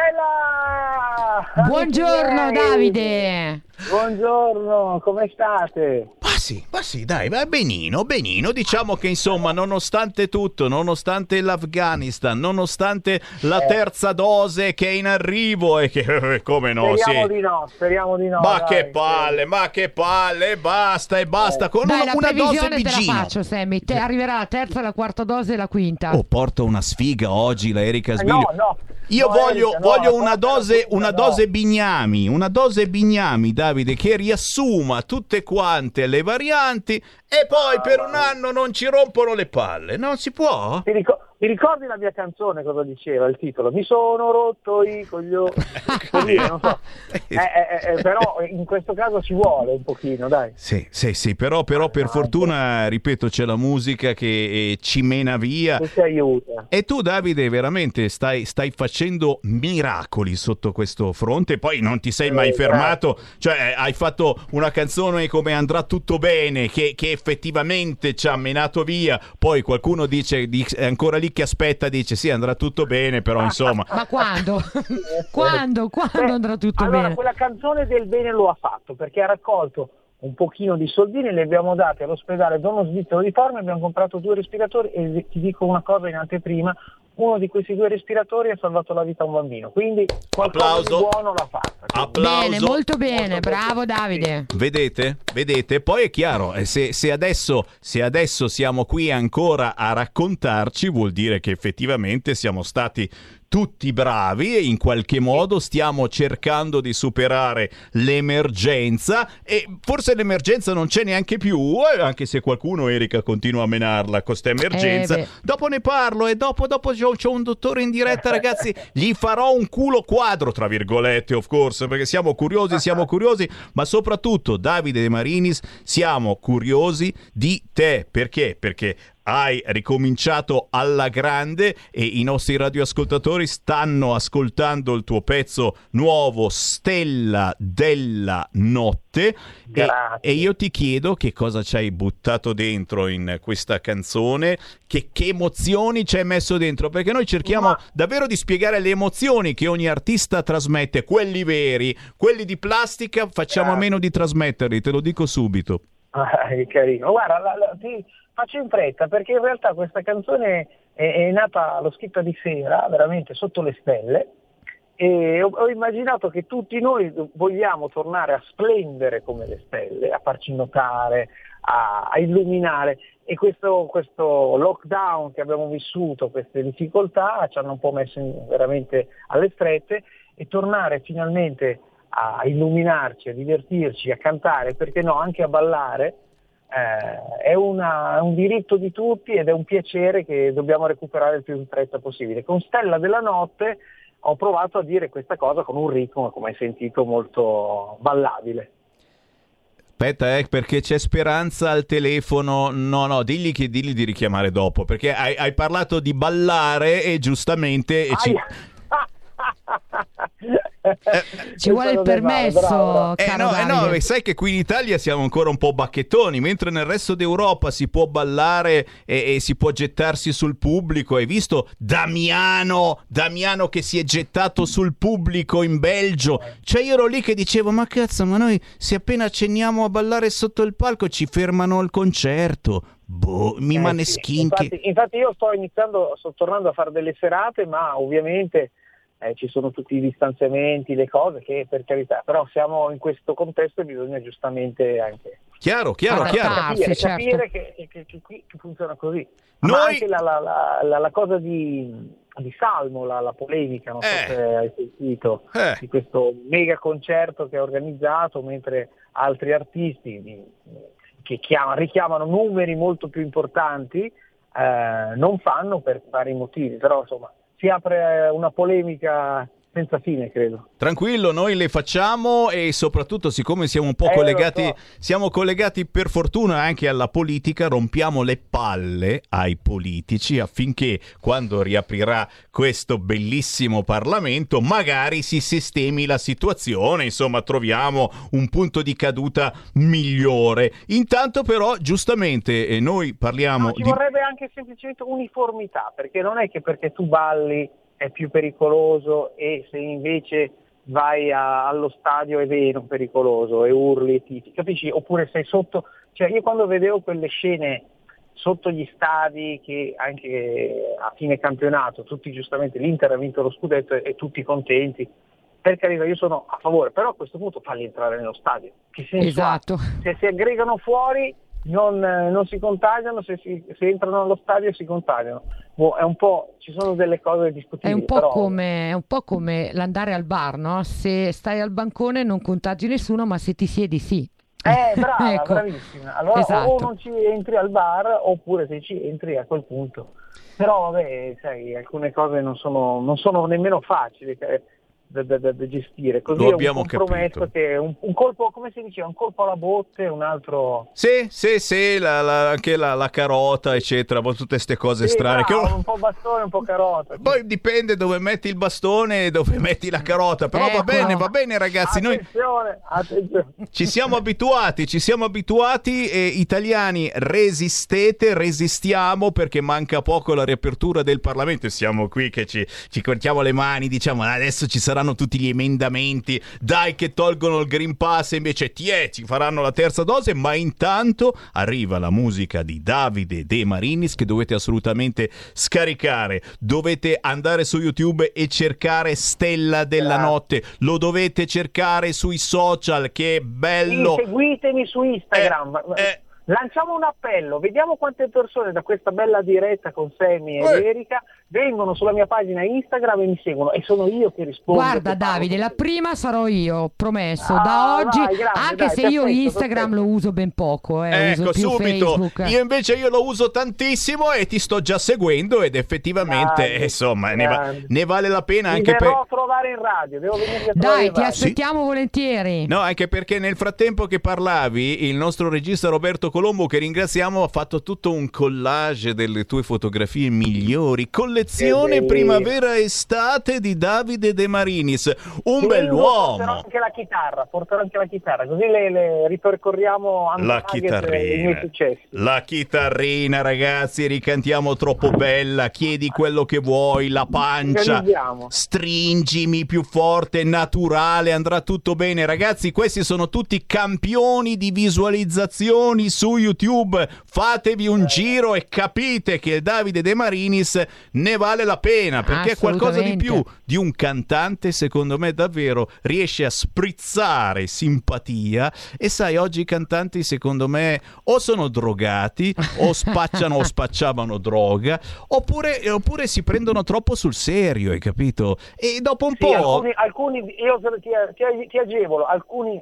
Buongiorno. Davide. Buongiorno, come state? Ma sì, ma sì, dai, va benino, benino. Diciamo che insomma, nonostante tutto, nonostante l'Afghanistan, nonostante la terza dose che è in arrivo e che come no, speriamo sì. di no, speriamo di no. Ma dai, che palle, ma che palle, e basta e basta con Dai, una, la una dose te la faccio, Sammy. Te arriverà la terza, la quarta dose e la quinta. Oh, porta una sfiga oggi la Erika Eh, Sviglio. No, no. Io No, voglio, Erika, no, voglio una dose, una no. dose Bignami, una dose Bignami, Davide, che riassuma tutte quante le varianti e poi per un anno non ci rompono le palle. Non si può? Ti, ricor- ti ricordi la mia canzone cosa diceva il titolo? Mi sono rotto i coglioni. Così, non so. Eh, eh, eh, però in questo caso ci vuole un pochino, dai. Sì, sì, sì, però, però per fortuna, ripeto, c'è la musica che eh, ci mena via. Che ci aiuta. E tu, Davide, veramente stai, stai facendo miracoli sotto questo fronte. Poi non ti sei mai Eh, fermato, cioè hai fatto una canzone come Andrà tutto bene, che, che effettivamente ci ha menato via. Poi qualcuno dice, di- è ancora lì che aspetta, dice sì, andrà tutto bene, però insomma. Ma quando? quando? Quando Beh, andrà tutto allora, bene? quella canzone del bene lo ha fatto perché ha raccolto un pochino di soldini, li abbiamo dati all'ospedale Dono Svizzero di Parma, abbiamo comprato due respiratori e ti dico una cosa in anteprima, uno di questi due respiratori ha salvato la vita a un bambino, quindi qualcosa Applauso. di buono l'ha fatta. Applauso. Bene, molto bene, bravo Davide. Vedete? Vedete? Poi è chiaro, eh, se, se adesso, se adesso siamo qui ancora a raccontarci, vuol dire che effettivamente siamo stati tutti bravi e in qualche modo stiamo cercando di superare l'emergenza e forse l'emergenza non c'è neanche più, eh, anche se qualcuno, Erika, continua a menarla con questa emergenza. Eh, dopo ne parlo e dopo, dopo c'ho, c'ho un dottore in diretta, ragazzi, gli farò un culo quadro, tra virgolette, of course, perché siamo curiosi, siamo curiosi, ma soprattutto, Davide De Marinis, siamo curiosi di te. Perché? Perché hai ricominciato alla grande e i nostri radioascoltatori stanno ascoltando il tuo pezzo nuovo Stella della notte e, e io ti chiedo che cosa ci hai buttato dentro in questa canzone che, che emozioni ci hai messo dentro perché noi cerchiamo Ma- davvero di spiegare le emozioni che ogni artista trasmette quelli veri quelli di plastica facciamo a Grazie. meno di trasmetterli te lo dico subito Ah, che carino. Guarda, la- la- ti faccio in fretta perché in realtà questa canzone è, è nata, l'ho scritta di sera, veramente sotto le stelle, e ho, ho immaginato che tutti noi vogliamo tornare a splendere come le stelle, a farci notare, a, a illuminare e questo, questo lockdown che abbiamo vissuto, queste difficoltà ci hanno un po' messo in- veramente alle strette e tornare finalmente a illuminarci, a divertirci, a cantare, perché no, anche a ballare, eh, è, una- è un diritto di tutti ed è un piacere che dobbiamo recuperare il più in fretta possibile. Con Stella della Notte ho provato a dire questa cosa con un ritmo, come hai sentito, molto ballabile. Aspetta, eh, perché c'è speranza al telefono. No, no, digli, che, digli di richiamare dopo. Perché hai, hai parlato di ballare e giustamente. e ci- Ci vuole il permesso, Eh no, eh no, sai che qui in Italia siamo ancora un po' bacchettoni, mentre nel resto d'Europa si può ballare e, e si può gettarsi sul pubblico. Hai visto Damiano, Damiano che si è gettato sul pubblico in Belgio? Cioè io ero lì che dicevo, ma cazzo, ma noi se appena accenniamo a ballare sotto il palco ci fermano il concerto. Boh, mi Eh, sì. maneschin che... Infatti, infatti io sto iniziando, sto tornando a fare delle serate, ma ovviamente eh, ci sono tutti i distanziamenti, le cose che per carità, però siamo in questo contesto e bisogna giustamente anche Chiaro, chiaro, chiaro. capire, certo. capire che, che- che- che qui che funziona così. Ma Noi- anche la, la- la- la- cosa di, di Salmo, la, la polemica, non so Eh. se hai sentito, Eh. di questo mega concerto che ha organizzato, mentre altri artisti di- che chiama- richiamano numeri molto più importanti eh, non fanno per vari motivi, però insomma si apre una polemica senza fine, credo. Tranquillo, noi le facciamo e soprattutto siccome siamo un po' Eh, collegati, so. siamo collegati per fortuna anche alla politica, rompiamo le palle ai politici affinché quando riaprirà questo bellissimo Parlamento magari si sistemi la situazione, insomma troviamo un punto di caduta migliore. Intanto però giustamente eh, noi parliamo No, ci di... vorrebbe anche semplicemente uniformità, perché non è che perché tu balli è più pericoloso e se invece vai a- allo stadio è meno pericoloso e urli e tifi, capisci? Oppure sei sotto, cioè io quando vedevo quelle scene sotto gli stadi che anche a fine campionato, tutti giustamente l'Inter ha vinto lo scudetto e, e tutti contenti, per carità io sono a favore, però a questo punto falli entrare nello stadio. Che senso Esatto. ha? Se si aggregano fuori non, eh, non si contagiano, se, si- se entrano allo stadio si contagiano. Boh, è un po', ci sono delle cose È discutibili. un, po però- come, è un po' come l'andare al bar, no? Se stai al bancone non contagi nessuno, ma se ti siedi sì. Eh, brava, Ecco. bravissima. Allora Esatto. o non ci entri al bar oppure se ci entri a quel punto. Però vabbè, sai, alcune cose non sono, non sono nemmeno facili eh, da, da- da- gestire. Così Lo abbiamo capito. che un, un colpo, come si diceva, un colpo alla botte, un altro... Sì, sì, sì, la- la- anche la, la carota, eccetera, tutte queste cose Sì, strane. che- bravo, un po' bastone, un po' carota. Poi dipende dove metti il bastone e dove metti la carota. Però va Ecco. bene, va bene, ragazzi. Noi Attenzione, attenzione. ci siamo abituati, ci siamo abituati. E italiani, resistete, resistiamo perché manca poco la riapertura del Parlamento. E siamo qui che ci, ci cortiamo le mani, diciamo adesso ci saranno tutti gli emendamenti. Dai, che tolgono il Green Pass. E invece, tie, ci faranno la terza dose. Ma intanto arriva la musica di Davide De Marinis che dovete assolutamente scaricare. Dovete andare su YouTube e cercare Stella della Grazie. Notte. Lo dovete cercare sui social. Che è bello. Sì, seguitemi su Instagram. eh. Lanciamo un appello, vediamo quante persone da questa bella diretta con Semi ed Eh. Erika vengono sulla mia pagina Instagram e mi seguono e sono io che rispondo. Guarda che Davide, la prima sarò io, promesso. Ah, da oggi, dai, grande, anche dai, se io perfetto, Instagram perfetto. lo uso ben poco, eh, uso Ecco, più subito. Facebook. Io invece io lo uso tantissimo e ti sto già seguendo ed effettivamente, Grande, insomma, ne, va- ne vale la pena Mi anche per... a trovare in radio, devo venirvi a trovare Dai, ti radio. aspettiamo volentieri. No, anche perché nel frattempo che parlavi, il nostro regista Roberto Colombo, che ringraziamo, ha fatto tutto un collage delle tue fotografie migliori. Collezione bello. primavera-estate di Davide De Marinis. Un Sì, Porterò bell'uomo. anche la chitarra, porterò anche la chitarra, così le, le ripercorriamo a La chitarrina. La chitarrina, ragazzi, ricantiamo troppo bella. Chiedi quello che vuoi, la pancia. Stringimi più forte, naturale, andrà tutto bene. Ragazzi, questi sono tutti campioni di visualizzazioni su YouTube, fatevi un giro e capite che Davide De Marinis ne vale la pena perché è qualcosa di più di un cantante, secondo me davvero riesce a sprizzare simpatia e sai, oggi i cantanti secondo me o sono drogati o spacciano o spacciavano droga oppure, oppure si prendono troppo sul serio, hai capito? E dopo un Sì, po'... alcuni, alcuni- io ti, ti- ti agevolo, alcuni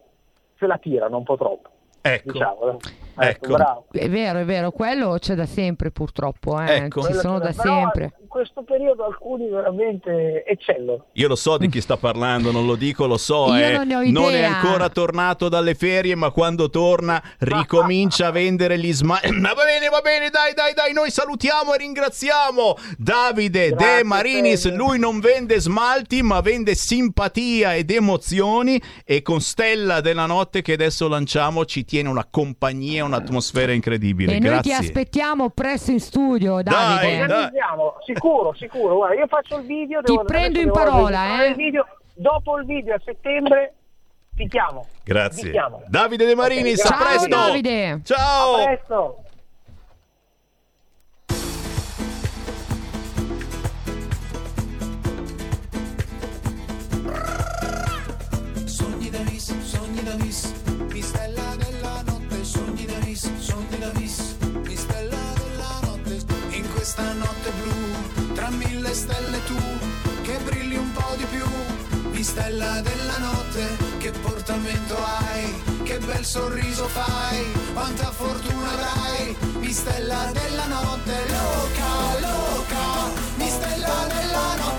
se la tirano un po' troppo. Ecco. Diciamo, eh. Ecco. bravo. È vero, è vero, quello c'è da sempre purtroppo, eh. Ecco. ci sono da Però sempre. In questo periodo alcuni veramente eccellono. Io lo so di chi sta parlando, non lo dico, lo so. Io eh. non ne ho è ancora tornato dalle ferie, ma quando torna ricomincia a vendere gli smart. Ma va bene, va bene, dai, dai, dai. Noi salutiamo e ringraziamo Davide De Marinis. Lui non vende smalti, ma vende simpatia ed emozioni. E con Stella della Notte, che adesso lanciamo, ci tiene una compagnia, un'atmosfera incredibile. E noi Grazie. ti aspettiamo presto in studio, Davide. Organizziamo, sicuro, sicuro. Guarda, io faccio il video. Ti devo- prendo in parola, eh. il video. Dopo il video a settembre ti chiamo. Grazie. Ti chiamo. Davide De Marinis, Ok, a presto. Ciao, Davide. Ciao. A presto. Stella della notte, che portamento hai, che bel sorriso fai, quanta fortuna avrai, mi stella della notte, loca, loca, mi stella della notte,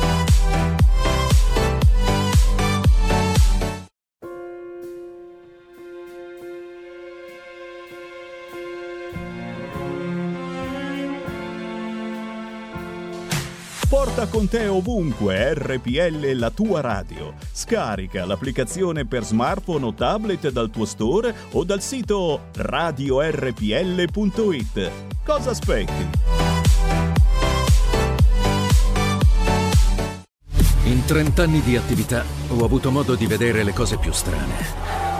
Porta con te ovunque RPL la tua radio. Scarica l'applicazione per smartphone o tablet dal tuo store o dal sito radiorpl.it. Cosa aspetti? In 30 anni di attività ho avuto modo di vedere le cose più strane.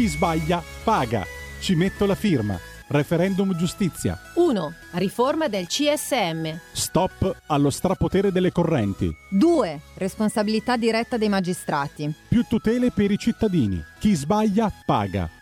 Chi sbaglia paga. Ci metto la firma. Referendum giustizia. 1. Riforma del CSM. Stop allo strapotere delle correnti. 2. Responsabilità diretta dei magistrati. Più tutele per i cittadini. Chi sbaglia paga.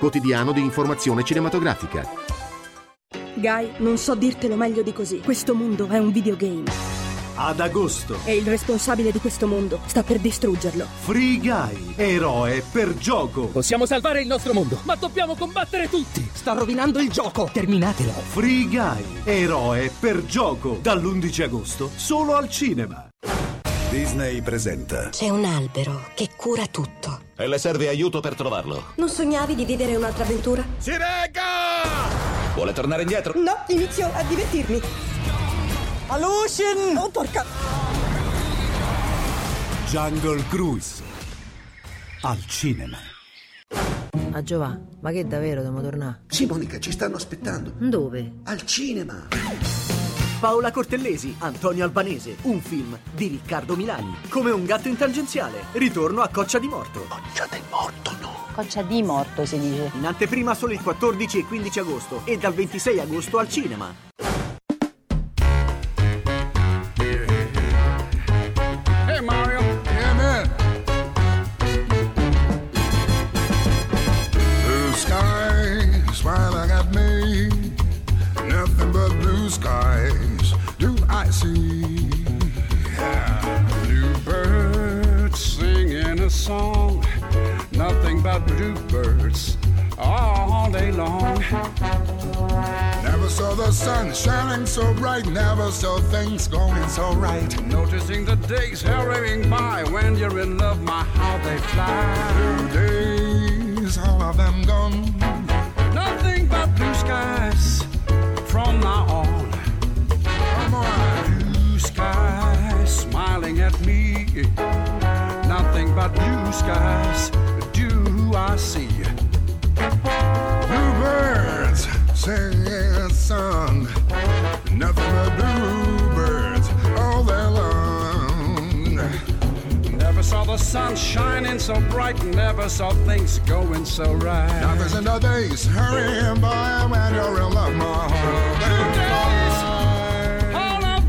quotidiano di informazione cinematografica. Guy, non so dirtelo meglio di così. Questo mondo è un videogame. Ad agosto. E il responsabile di questo mondo sta per distruggerlo. Free Guy, eroe per gioco. Possiamo salvare il nostro mondo, ma dobbiamo combattere tutti. Sta rovinando il gioco. Terminatelo. Free Guy, eroe per gioco. Dall'11 agosto, solo al cinema. Disney presenta. C'è un albero che cura tutto. E le serve aiuto per trovarlo. Non sognavi di vivere un'altra avventura? Si regga! Vuole tornare indietro? No, inizio a divertirmi. Alucin! Oh, porca! Jungle Cruise. Al cinema. A Giova, ma che davvero dobbiamo tornare? Sì, Monica, ci stanno aspettando. Dove? Al cinema. Paola Cortellesi, Antonio Albanese, un film di Riccardo Milani. Come un gatto in tangenziale, ritorno a Coccia di Morto. Coccia del morto, no. Coccia di morto si dice. In anteprima solo il 14 e 15 agosto e dal 26 agosto al cinema. Bluebirds all day long. Never saw the sun shining so bright, never saw things going so right. Noticing the days hurrying by when you're in love, my how they fly. Blue days, all of them gone. Nothing but blue skies from now on. Come on. Blue skies smiling at me. Nothing but blue skies see. Bluebirds singing a song. Nothing but bluebirds all day long. Never saw the sun shining so bright, never saw things going so right. Nothing's in the days hurrying by when you're in love, my heart. All of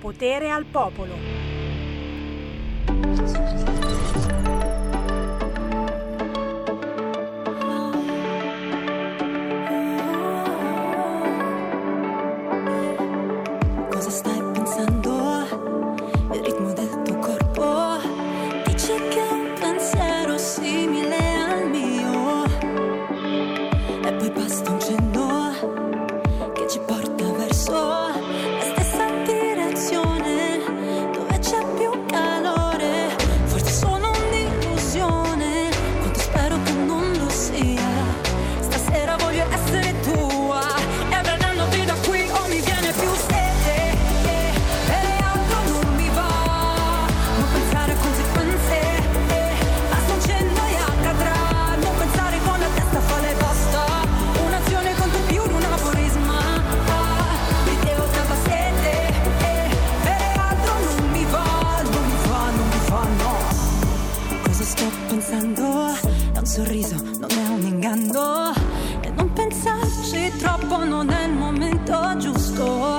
Potere al popolo. Pensando? È un sorriso, non è un inganno. E non pensarci troppo non è il momento giusto.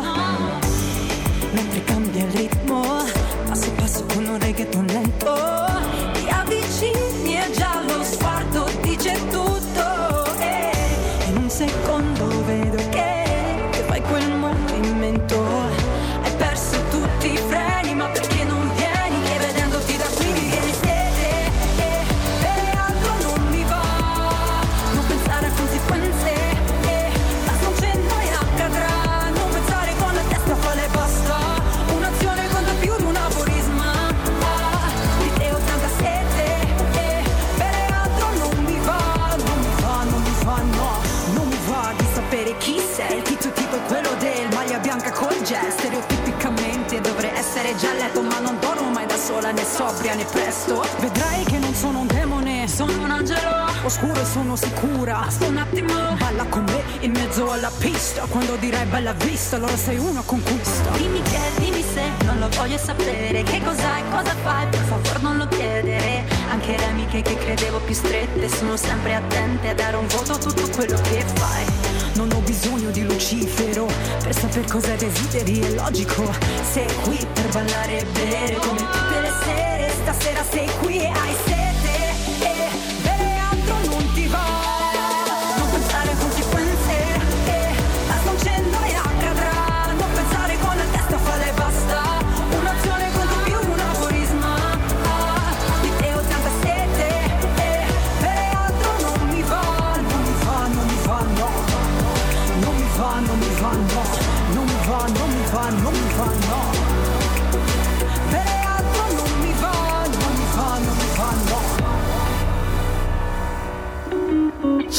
Sobria né presto. Vedrai che non sono un demone, sono un angelo. Oscuro e sono sicura. Basta un attimo, balla con me in mezzo alla pista. Quando dirai bella vista, allora sei una conquista. Dimmi che, dimmi se, non lo voglio sapere. Che cos'hai, cosa fai, per favor non lo chiedere. Anche le amiche che credevo più strette sono sempre attente a dare un voto a tutto quello che fai. Non ho bisogno di Lucifero per saper cosa desideri, è logico. Sei qui per ballare e bere come tutte le sere. Stasera sei qui e hai sete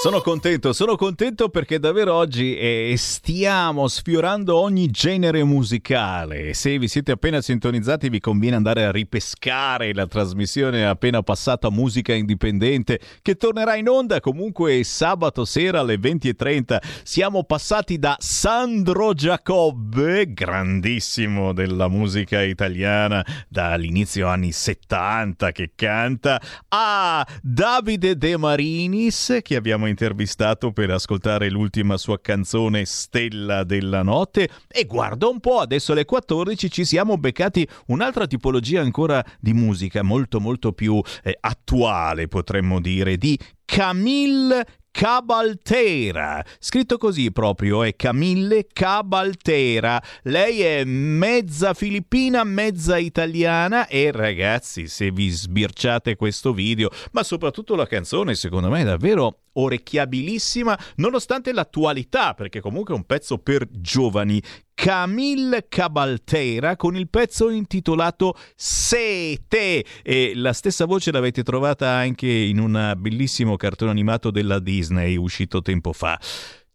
Sono contento, sono contento perché davvero oggi eh, stiamo sfiorando ogni genere musicale. Se vi siete appena sintonizzati vi conviene andare a ripescare la trasmissione appena passata Musica Indipendente che tornerà in onda comunque sabato sera alle 20.30. Siamo passati da Sandro Giacobbe, grandissimo della musica italiana dall'inizio anni 70 che canta, a Davide De Marinis che abbiamo intervistato per ascoltare l'ultima sua canzone Stella della notte. E guarda un po', adesso alle 14 ci siamo beccati un'altra tipologia ancora di musica molto molto più eh, attuale potremmo dire, di Camille Cabaltera, scritto così proprio, è Camille Cabaltera. Lei è mezza filippina, mezza italiana e ragazzi, se vi sbirciate questo video, ma soprattutto la canzone, secondo me è davvero orecchiabilissima, nonostante l'attualità, perché comunque è un pezzo per giovani. Camille Cabaltera con il pezzo intitolato Sete e la stessa voce l'avete trovata anche in un bellissimo cartone animato della Disney uscito tempo fa.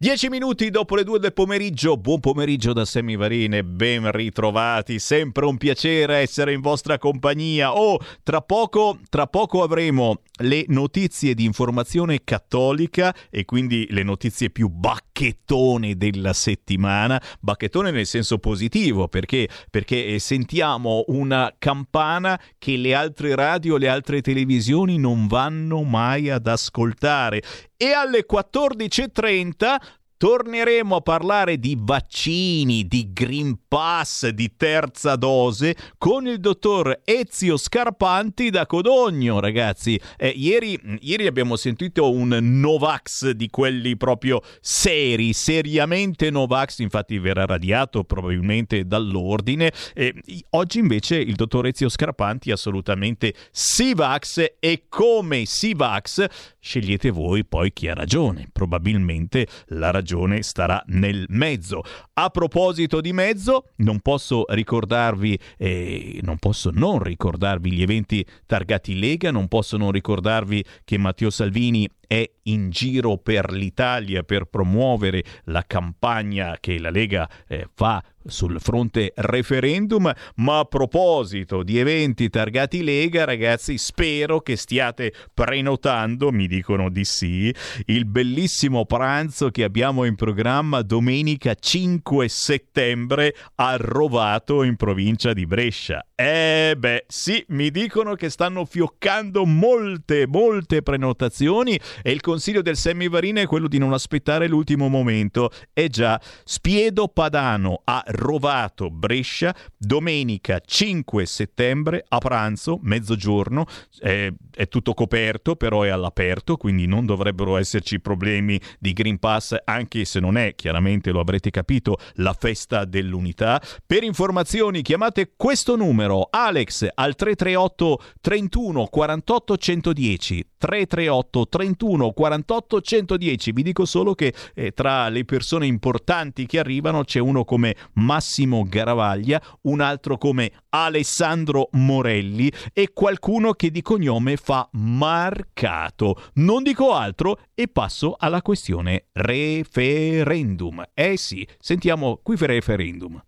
Dieci minuti dopo le due del pomeriggio, buon pomeriggio da Sammy Varine, ben ritrovati, sempre un piacere essere in vostra compagnia. Oh, tra poco, tra poco avremo le notizie di informazione cattolica e quindi le notizie più bacchettone della settimana, bacchettone nel senso positivo perché, perché sentiamo una campana che le altre radio, le altre televisioni non vanno mai ad ascoltare e alle 14.30 torneremo a parlare di vaccini, di Green Pass, di terza dose con il dottor Ezio Scarpanti da Codogno, ragazzi. Eh, ieri, ieri abbiamo sentito un Novax di quelli proprio seri, seriamente Novax, infatti verrà radiato probabilmente dall'ordine. Eh, oggi invece il dottor Ezio Scarpanti assolutamente Sivax e come Sivax scegliete voi poi chi ha ragione. Probabilmente la ragione starà nel mezzo. A proposito di mezzo, non posso ricordarvi, eh, non posso non ricordarvi gli eventi targati Lega, non posso non ricordarvi che Matteo Salvini è in giro per l'Italia per promuovere la campagna che la Lega eh, fa sul fronte referendum, ma a proposito di eventi targati Lega, ragazzi, spero che stiate prenotando, mi dicono di sì, il bellissimo pranzo che abbiamo in programma domenica 5 settembre a Rovato in provincia di Brescia. Eh beh, sì, mi dicono che stanno fioccando molte, molte prenotazioni e il consiglio del Semivarina è quello di non aspettare l'ultimo momento. È già Spiedo Padano a Rovato, Brescia, domenica 5 settembre a pranzo, mezzogiorno. Eh, è tutto coperto, però è all'aperto, quindi non dovrebbero esserci problemi di Green Pass, anche se non è, chiaramente lo avrete capito, la festa dell'unità. Per informazioni chiamate questo numero, Alex al 338 31 48 110. 338 31 48 110. Vi dico solo che eh, tra le persone importanti che arrivano c'è uno come Massimo Garavaglia, un altro come Alessandro Morelli e qualcuno che di cognome fa Marcato. Non dico altro e passo alla questione referendum. Eh sì, sentiamo qui per referendum.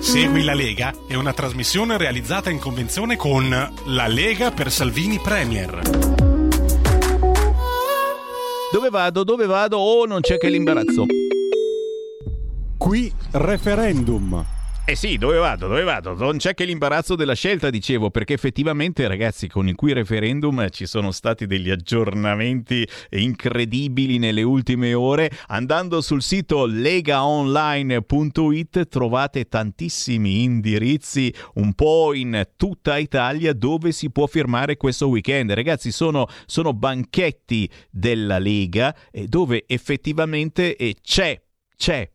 Segui la Lega è una trasmissione realizzata in convenzione con La Lega per Salvini Premier. Dove vado? Dove vado? Oh, non c'è che l'imbarazzo. Qui referendum. Eh sì, dove vado? Dove vado? Non c'è che l'imbarazzo della scelta, dicevo, perché effettivamente, ragazzi, con il qui referendum ci sono stati degli aggiornamenti incredibili nelle ultime ore. Andando sul sito legaonline.it trovate tantissimi indirizzi un po' in tutta Italia dove si può firmare questo weekend. Ragazzi, sono, sono banchetti della Lega eh, dove effettivamente eh, c'è, c'è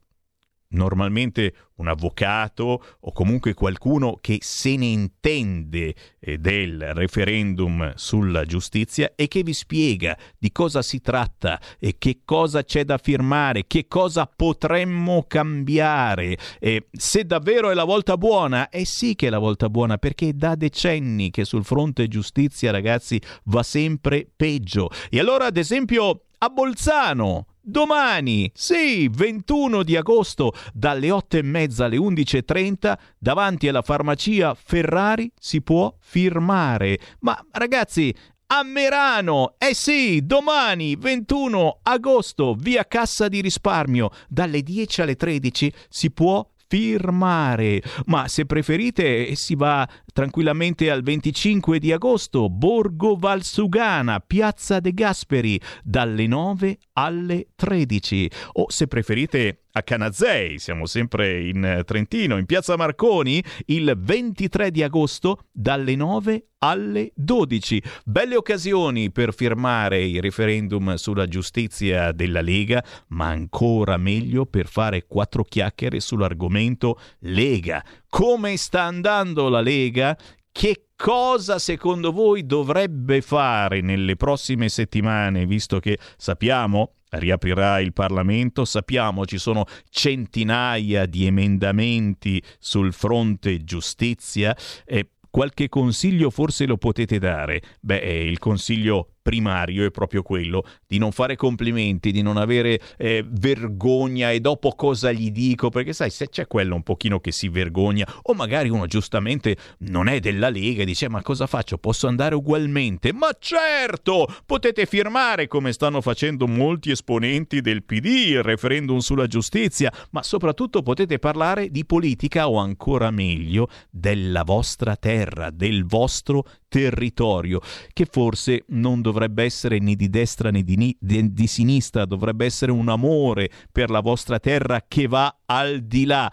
normalmente un avvocato o comunque qualcuno che se ne intende eh, del referendum sulla giustizia e che vi spiega di cosa si tratta e che cosa c'è da firmare, che cosa potremmo cambiare. E se davvero è la volta buona, eh sì che è la volta buona perché è da decenni che sul fronte giustizia, ragazzi, va sempre peggio. E allora, ad esempio, a Bolzano Domani, sì, 21 di agosto, dalle 8 e mezza alle 11.30, davanti alla farmacia Ferrari si può firmare. Ma ragazzi, a Merano, eh sì, domani 21 agosto, via Cassa di Risparmio, dalle 10 alle 13 si può firmare. Ma se preferite si va tranquillamente al 25 di agosto, Borgo Valsugana, Piazza De Gasperi, dalle 9 alle 13. O se preferite a Canazei, siamo sempre in eh, Trentino, in piazza Marconi, il 23 di agosto dalle 9 alle 12. Belle occasioni per firmare il referendum sulla giustizia della Lega, ma ancora meglio per fare quattro chiacchiere sull'argomento Lega. Come sta andando la Lega? Che cosa secondo voi dovrebbe fare nelle prossime settimane, visto che sappiamo riaprirà il Parlamento, sappiamo ci sono centinaia di emendamenti sul fronte giustizia e qualche consiglio forse lo potete dare. Beh, il consiglio primario è proprio quello di non fare complimenti, di non avere eh, vergogna e dopo cosa gli dico, perché sai, se c'è quello un pochino che si vergogna o magari uno giustamente non è della Lega e dice ma cosa faccio? Posso andare ugualmente? Ma certo! Potete firmare come stanno facendo molti esponenti del PD, il referendum sulla giustizia, ma soprattutto potete parlare di politica o ancora meglio della vostra terra, del vostro territorio, che forse non dovrebbe essere né di destra né di, ni- di, sinistra, dovrebbe essere un amore per la vostra terra che va al di là.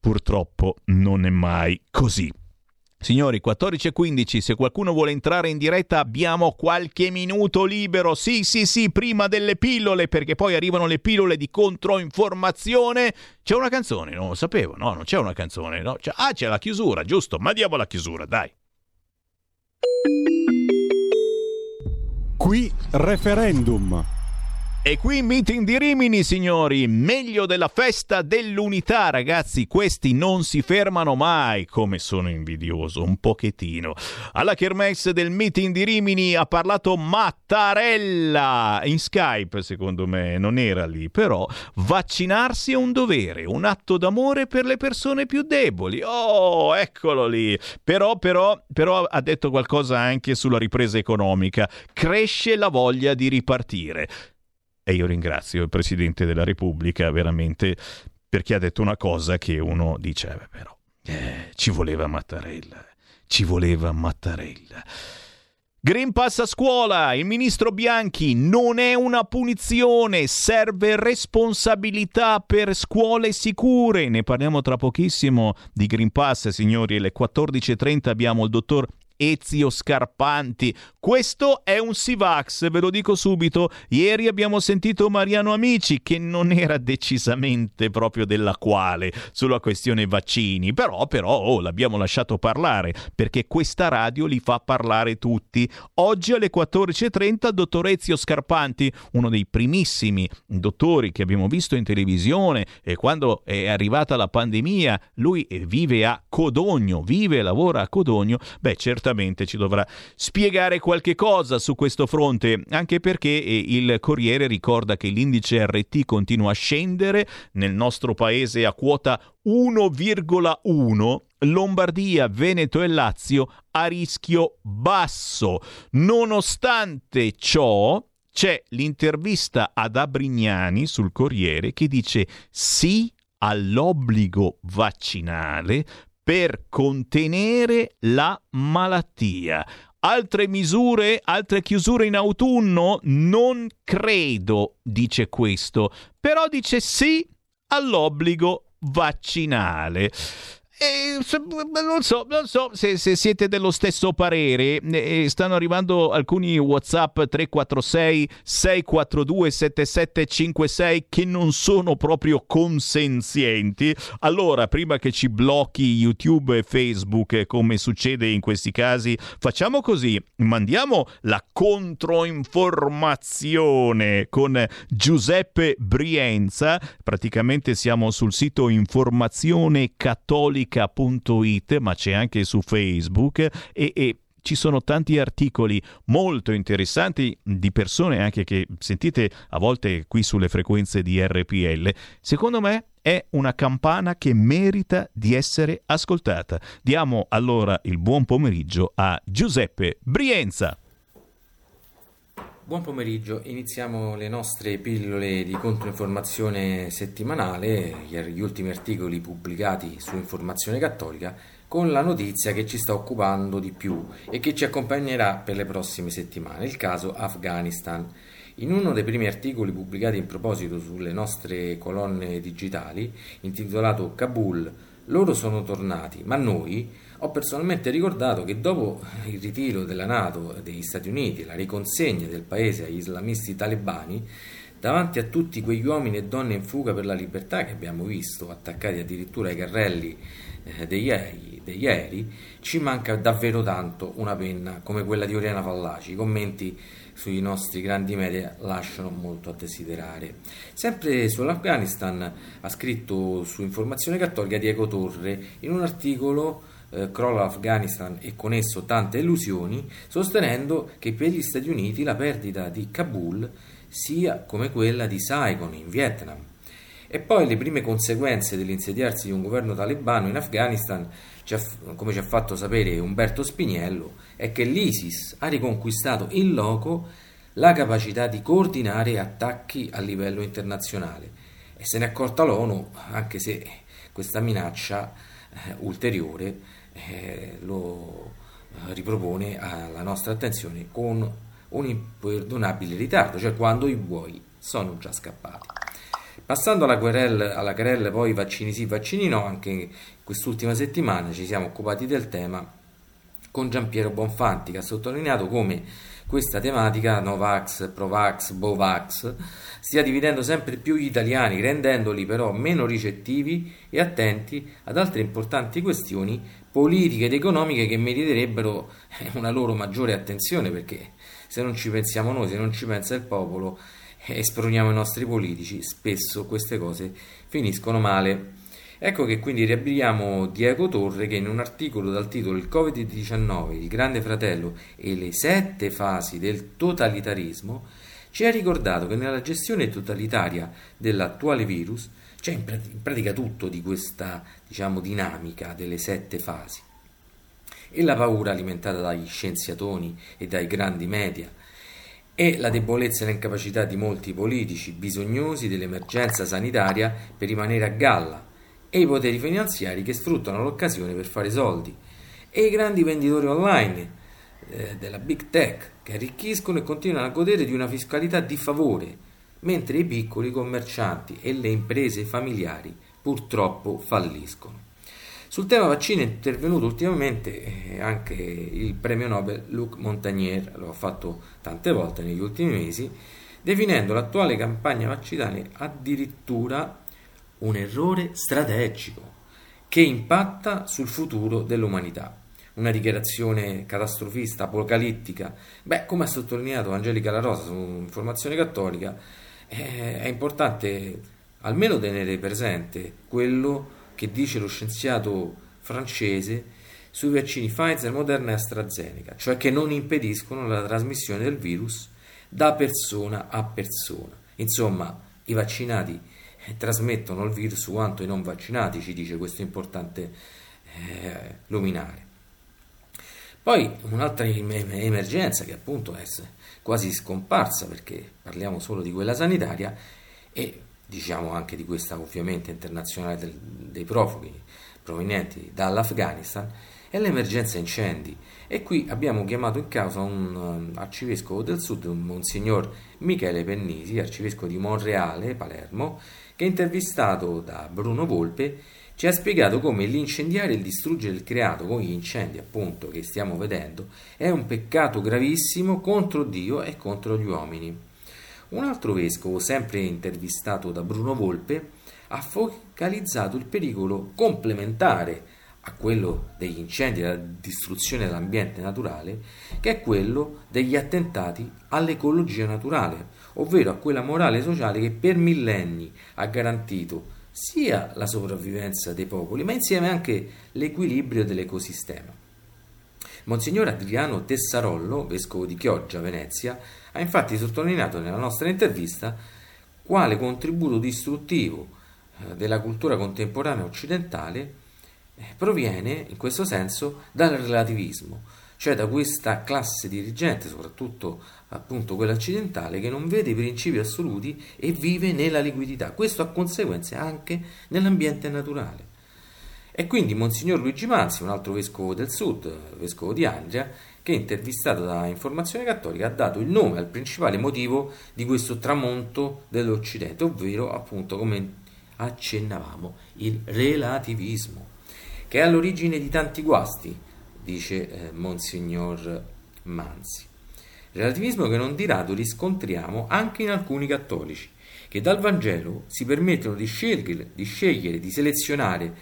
Purtroppo non è mai così. Signori, 14.15, se qualcuno vuole entrare in diretta abbiamo qualche minuto libero. Sì, sì, sì, prima delle pillole, perché poi arrivano le pillole di controinformazione. C'è una canzone, non lo sapevo, no, non c'è una canzone. No? C'è, ah, c'è la chiusura, giusto, ma diamo la chiusura, dai. Qui referendum. E qui meeting di Rimini, signori, meglio della festa dell'unità, ragazzi, questi non si fermano mai, come sono invidioso, un pochettino. Alla kermesse del meeting di Rimini ha parlato Mattarella, in Skype secondo me, non era lì, però vaccinarsi è un dovere, un atto d'amore per le persone più deboli. Oh, eccolo lì. Però, però, però ha detto qualcosa anche sulla ripresa economica, cresce la voglia di ripartire. E io ringrazio il Presidente della Repubblica veramente perché ha detto una cosa che uno dice, eh, però, eh, ci voleva Mattarella, ci voleva Mattarella. Green Pass a scuola, il ministro Bianchi, non è una punizione, serve responsabilità per scuole sicure. Ne parliamo tra pochissimo di Green Pass, signori, alle 14.30 abbiamo il dottor Ezio Scarpanti. Questo è un Sivax, ve lo dico subito. Ieri abbiamo sentito Mariano Amici che non era decisamente proprio della quale sulla questione vaccini, però però oh, l'abbiamo lasciato parlare perché questa radio li fa parlare tutti. Oggi alle 14:30 il dottor Ezio Scarpanti, uno dei primissimi dottori che abbiamo visto in televisione e quando è arrivata la pandemia, lui vive a Codogno, vive e lavora a Codogno. Beh, certamente certamente ci dovrà spiegare qualche cosa su questo fronte, anche perché eh, il Corriere ricorda che l'indice RT continua a scendere nel nostro paese a quota 1,1 Lombardia, Veneto e Lazio a rischio basso. Nonostante ciò, c'è l'intervista ad Abrignani sul Corriere che dice sì all'obbligo vaccinale per contenere la malattia. Altre misure, altre chiusure in autunno? Non credo, dice questo, però dice sì all'obbligo vaccinale. E, non so, non so se, se, siete dello stesso parere. Stanno arrivando alcuni WhatsApp 346 642 7756 che non sono proprio consenzienti. Allora, prima che ci blocchi YouTube e Facebook, come succede in questi casi, facciamo così: mandiamo la controinformazione con Giuseppe Brienza. Praticamente siamo sul sito informazione cattolica cattolica.it, ma c'è anche su Facebook e, e ci sono tanti articoli molto interessanti di persone anche che sentite a volte qui sulle frequenze di RPL. Secondo me è una campana che merita di essere ascoltata. Diamo allora il buon pomeriggio a Giuseppe Brienza. Buon pomeriggio, iniziamo le nostre pillole di controinformazione settimanale, gli ultimi articoli pubblicati su Informazione Cattolica, con la notizia che ci sta occupando di più e che ci accompagnerà per le prossime settimane, il caso Afghanistan. In uno dei primi articoli pubblicati in proposito sulle nostre colonne digitali, intitolato Kabul, loro sono tornati, ma noi ho personalmente ricordato che dopo il ritiro della Nato degli Stati Uniti e la riconsegna del paese agli islamisti talebani, davanti a tutti quegli uomini e donne in fuga per la libertà che abbiamo visto, attaccati addirittura ai carrelli eh, degli, degli aerei, ci manca davvero tanto una penna come quella di Oriana Fallaci. I commenti sui nostri grandi media lasciano molto a desiderare. Sempre sull'Afghanistan ha scritto su Informazione Cattolica Diego Torre in un articolo eh, crolla l'Afghanistan e con esso tante illusioni, sostenendo che per gli Stati Uniti la perdita di Kabul sia come quella di Saigon in Vietnam. E poi le prime conseguenze dell'insediarsi di un governo talebano in Afghanistan, come ci ha fatto sapere Umberto Spiniello, è che l'ISIS ha riconquistato in loco la capacità di coordinare attacchi a livello internazionale e se ne è accorta l'ONU, anche se questa minaccia eh, ulteriore eh, lo eh, ripropone alla nostra attenzione con un imperdonabile ritardo, cioè quando i buoi sono già scappati. Passando alla querella, alla querella poi vaccini sì, vaccini no, anche quest'ultima settimana ci siamo occupati del tema con Giampiero Bonfanti che ha sottolineato come questa tematica Novax, Provax, Bovax stia dividendo sempre più gli italiani, rendendoli però meno ricettivi e attenti ad altre importanti questioni politiche ed economiche che meriterebbero una loro maggiore attenzione perché se non ci pensiamo noi, se non ci pensa il popolo e sproniamo i nostri politici, spesso queste cose finiscono male. Ecco che quindi riabbiliamo Diego Torre che in un articolo dal titolo Il Covid-19, il Grande Fratello e le sette fasi del totalitarismo ci ha ricordato che nella gestione totalitaria dell'attuale virus c'è in pratica tutto di questa diciamo, dinamica delle sette fasi. E la paura alimentata dagli scienziatoni e dai grandi media, e la debolezza e l'incapacità di molti politici bisognosi dell'emergenza sanitaria per rimanere a galla e i poteri finanziari che sfruttano l'occasione per fare soldi e i grandi venditori online eh, della big tech che arricchiscono e continuano a godere di una fiscalità di favore mentre i piccoli commercianti e le imprese familiari purtroppo falliscono. Sul tema vaccini è intervenuto ultimamente eh, anche il premio Nobel Luc Montagnier, lo ha fatto tante volte negli ultimi mesi, definendo l'attuale campagna vaccinale addirittura un errore strategico che impatta sul futuro dell'umanità. Una dichiarazione catastrofista, apocalittica. Beh, come ha sottolineato Angelica La Rosa su Informazione Cattolica, eh, è importante almeno tenere presente quello che dice lo scienziato francese sui vaccini Pfizer, Moderna e AstraZeneca, cioè che non impediscono la trasmissione del virus da persona a persona. Insomma, i vaccinati trasmettono il virus quanto i non vaccinati, ci dice questo importante eh, luminare. Poi un'altra emergenza che appunto è quasi scomparsa perché parliamo solo di quella sanitaria e diciamo anche di questa ovviamente internazionale del, dei profughi provenienti dall'Afghanistan, è l'emergenza incendi. E qui abbiamo chiamato in causa un um, arcivescovo del sud, monsignor Michele Pennisi, arcivescovo di Monreale, Palermo, che intervistato da Bruno Volpe ci ha spiegato come l'incendiare e il distruggere il creato con gli incendi appunto che stiamo vedendo è un peccato gravissimo contro Dio e contro gli uomini. Un altro vescovo, sempre intervistato da Bruno Volpe, ha focalizzato il pericolo complementare a quello degli incendi e della distruzione dell'ambiente naturale, che è quello degli attentati all'ecologia naturale, ovvero a quella morale sociale che per millenni ha garantito sia la sopravvivenza dei popoli, ma insieme anche l'equilibrio dell'ecosistema. Monsignor Adriano Tessarollo, vescovo di Chioggia, Venezia, ha infatti sottolineato nella nostra intervista quale contributo distruttivo eh, della cultura contemporanea occidentale eh, proviene in questo senso dal relativismo, cioè da questa classe dirigente, soprattutto appunto quella occidentale, che non vede i principi assoluti e vive nella liquidità. Questo ha conseguenze anche nell'ambiente naturale. E quindi Monsignor Luigi Manzi, un altro vescovo del sud, vescovo di Andria, che intervistato da Informazione Cattolica ha dato il nome al principale motivo di questo tramonto dell'Occidente, ovvero appunto come accennavamo il relativismo, che è all'origine di tanti guasti, dice eh, Monsignor Manzi. Relativismo che non di rado riscontriamo anche in alcuni cattolici, che dal Vangelo si permettono di scegliere, di, scegliere, di selezionare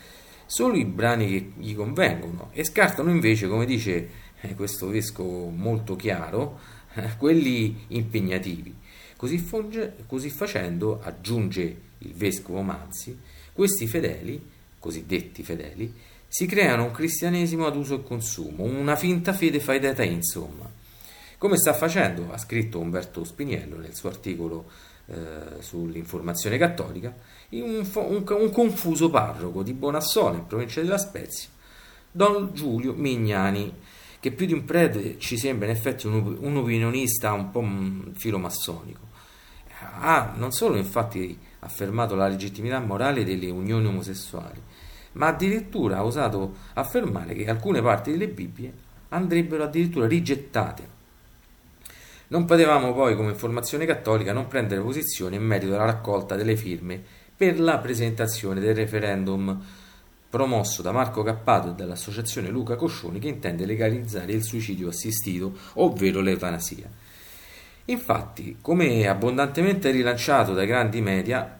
solo i brani che gli convengono e scartano invece, come dice eh, questo vescovo molto chiaro, eh, quelli impegnativi. Così, funge, così facendo, aggiunge il vescovo Manzi, questi fedeli, cosiddetti fedeli, si creano un cristianesimo ad uso e consumo, una finta fede fai te, insomma. Come sta facendo, ha scritto Umberto Spiniello nel suo articolo eh, sull'informazione cattolica, un, un, un, confuso parroco di Bonassone, in provincia della Spezia, Don Giulio Mignani, che più di un prete ci sembra in effetti un, un opinionista un po' filomassonico. Ha non solo infatti affermato la legittimità morale delle unioni omosessuali, ma addirittura ha osato affermare che alcune parti delle Bibbie andrebbero addirittura rigettate. Non potevamo poi, come informazione cattolica, non prendere posizione in merito alla raccolta delle firme per la presentazione del referendum promosso da Marco Cappato e dall'associazione Luca Coscioni che intende legalizzare il suicidio assistito, ovvero l'eutanasia. Infatti, come abbondantemente rilanciato dai grandi media,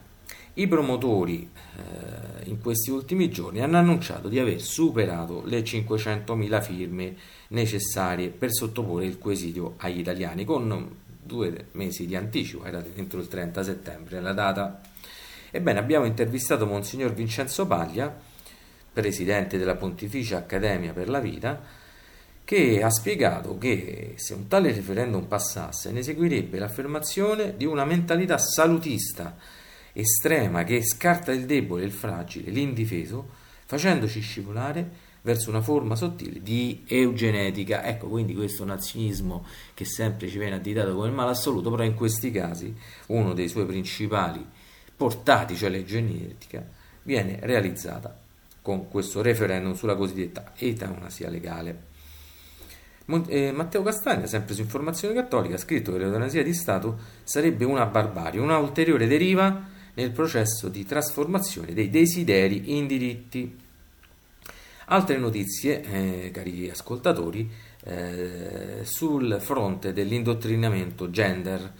i promotori eh, in questi ultimi giorni hanno annunciato di aver superato le 500.000 firme necessarie per sottoporre il quesito agli italiani con due mesi di anticipo, era entro il 30 settembre la data. Ebbene, abbiamo intervistato Monsignor Vincenzo Paglia, presidente della Pontificia Accademia per la Vita, che ha spiegato che se un tale referendum passasse ne seguirebbe l'affermazione di una mentalità salutista estrema che scarta il debole, il fragile, l'indifeso, facendoci scivolare verso una forma sottile di eugenetica. Ecco, quindi questo nazionismo che sempre ci viene additato come il male assoluto, però in questi casi uno dei suoi principali portati, cioè l'eugenetica, viene realizzata con questo referendum sulla cosiddetta eutanasia legale. Eh, Matteo Castagna, sempre su Informazione Cattolica, ha scritto che l'eutanasia di Stato sarebbe una barbarie, una ulteriore deriva nel processo di trasformazione dei desideri in diritti. Altre notizie, eh, cari ascoltatori, eh, sul fronte dell'indottrinamento gender.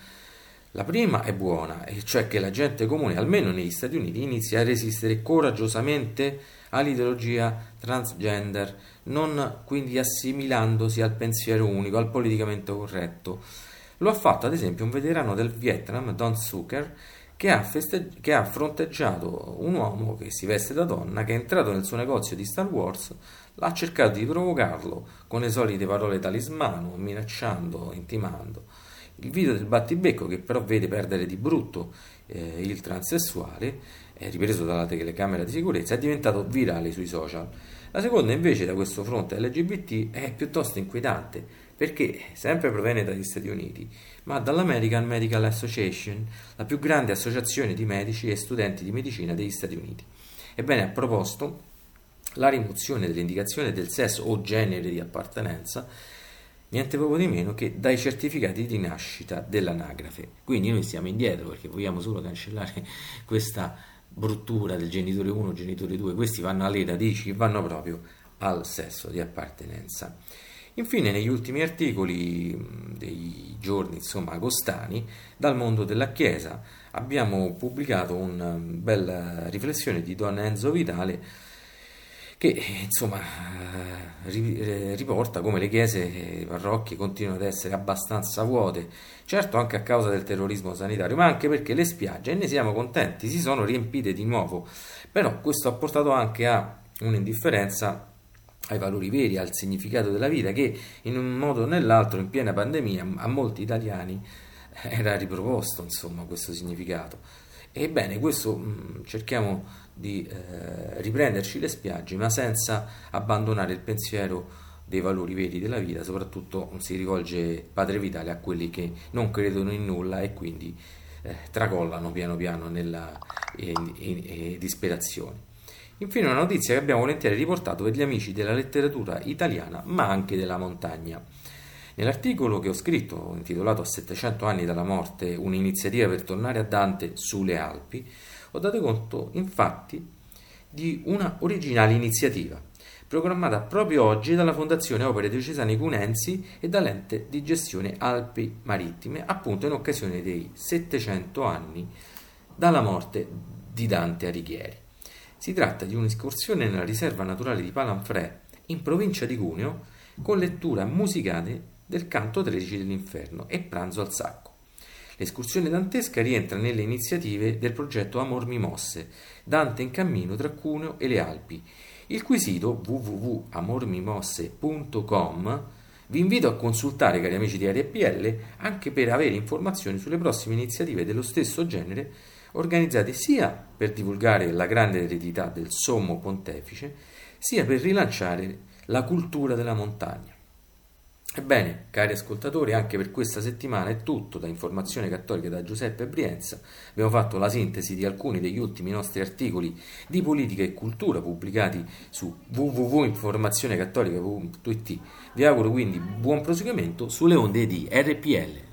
La prima è buona, e cioè che la gente comune, almeno negli Stati Uniti, inizia a resistere coraggiosamente all'ideologia transgender, non quindi assimilandosi al pensiero unico, al politicamente corretto. Lo ha fatto ad esempio un veterano del Vietnam, Don Zucker, che ha, feste- che ha fronteggiato un uomo che si veste da donna, che è entrato nel suo negozio di Star Wars, ha cercato di provocarlo con le solite parole talismano, minacciando, intimando. Il video del battibecco, che però vede perdere di brutto eh, il transessuale, ripreso dalla telecamera di sicurezza, è diventato virale sui social. La seconda invece da questo fronte LGBT è piuttosto inquietante, perché sempre proviene dagli Stati Uniti, ma dall'American Medical Association, la più grande associazione di medici e studenti di medicina degli Stati Uniti. Ebbene, ha proposto la rimozione dell'indicazione del sesso o genere di appartenenza, niente proprio di meno che dai certificati di nascita dell'anagrafe. Quindi noi stiamo indietro perché vogliamo solo cancellare questa bruttura del genitore 1, genitore 2, questi vanno alle radici, vanno proprio al sesso di appartenenza. Infine, negli ultimi articoli dei giorni insomma, agostani, dal mondo della Chiesa, abbiamo pubblicato una bella riflessione di Don Enzo Vitale che insomma riporta come le chiese e parrocchie continuano ad essere abbastanza vuote, certo anche a causa del terrorismo sanitario, ma anche perché le spiagge, e ne siamo contenti, si sono riempite di nuovo. Però questo ha portato anche a un'indifferenza ai valori veri, al significato della vita che in un modo o nell'altro in piena pandemia a molti italiani era riproposto insomma questo significato. Ebbene, questo mh, cerchiamo di eh, riprenderci le spiagge, ma senza abbandonare il pensiero dei valori veri della vita, soprattutto si rivolge Padre Vitale a quelli che non credono in nulla e quindi eh, tracollano piano piano nella eh, eh disperazione. Infine una notizia che abbiamo volentieri riportato per gli amici della letteratura italiana, ma anche della montagna. Nell'articolo che ho scritto, intitolato A 700 anni dalla morte, un'iniziativa per tornare a Dante sulle Alpi, ho dato conto infatti di una originale iniziativa programmata proprio oggi dalla Fondazione Opere Diocesane Cunensi e dall'ente di gestione Alpi Marittime, appunto in occasione dei 700 anni dalla morte di Dante Alighieri. Si tratta di un'escursione nella riserva naturale di Palanfrè, in provincia di Cuneo, con lettura musicale del canto 13 dell'inferno e pranzo al sacco. L'escursione dantesca rientra nelle iniziative del progetto Amor Mi Mosse, Dante in cammino tra Cuneo e le Alpi, il cui sito www.amormimosse.com vi invito a consultare, cari amici di RPL, anche per avere informazioni sulle prossime iniziative dello stesso genere organizzate sia per divulgare la grande eredità del Sommo Pontefice, sia per rilanciare la cultura della montagna. Ebbene, cari ascoltatori, anche per questa settimana è tutto da Informazione Cattolica da Giuseppe Brienza. Abbiamo fatto la sintesi di alcuni degli ultimi nostri articoli di politica e cultura pubblicati su www.informazionecattolica.it. Vi auguro quindi buon proseguimento sulle onde di RPL.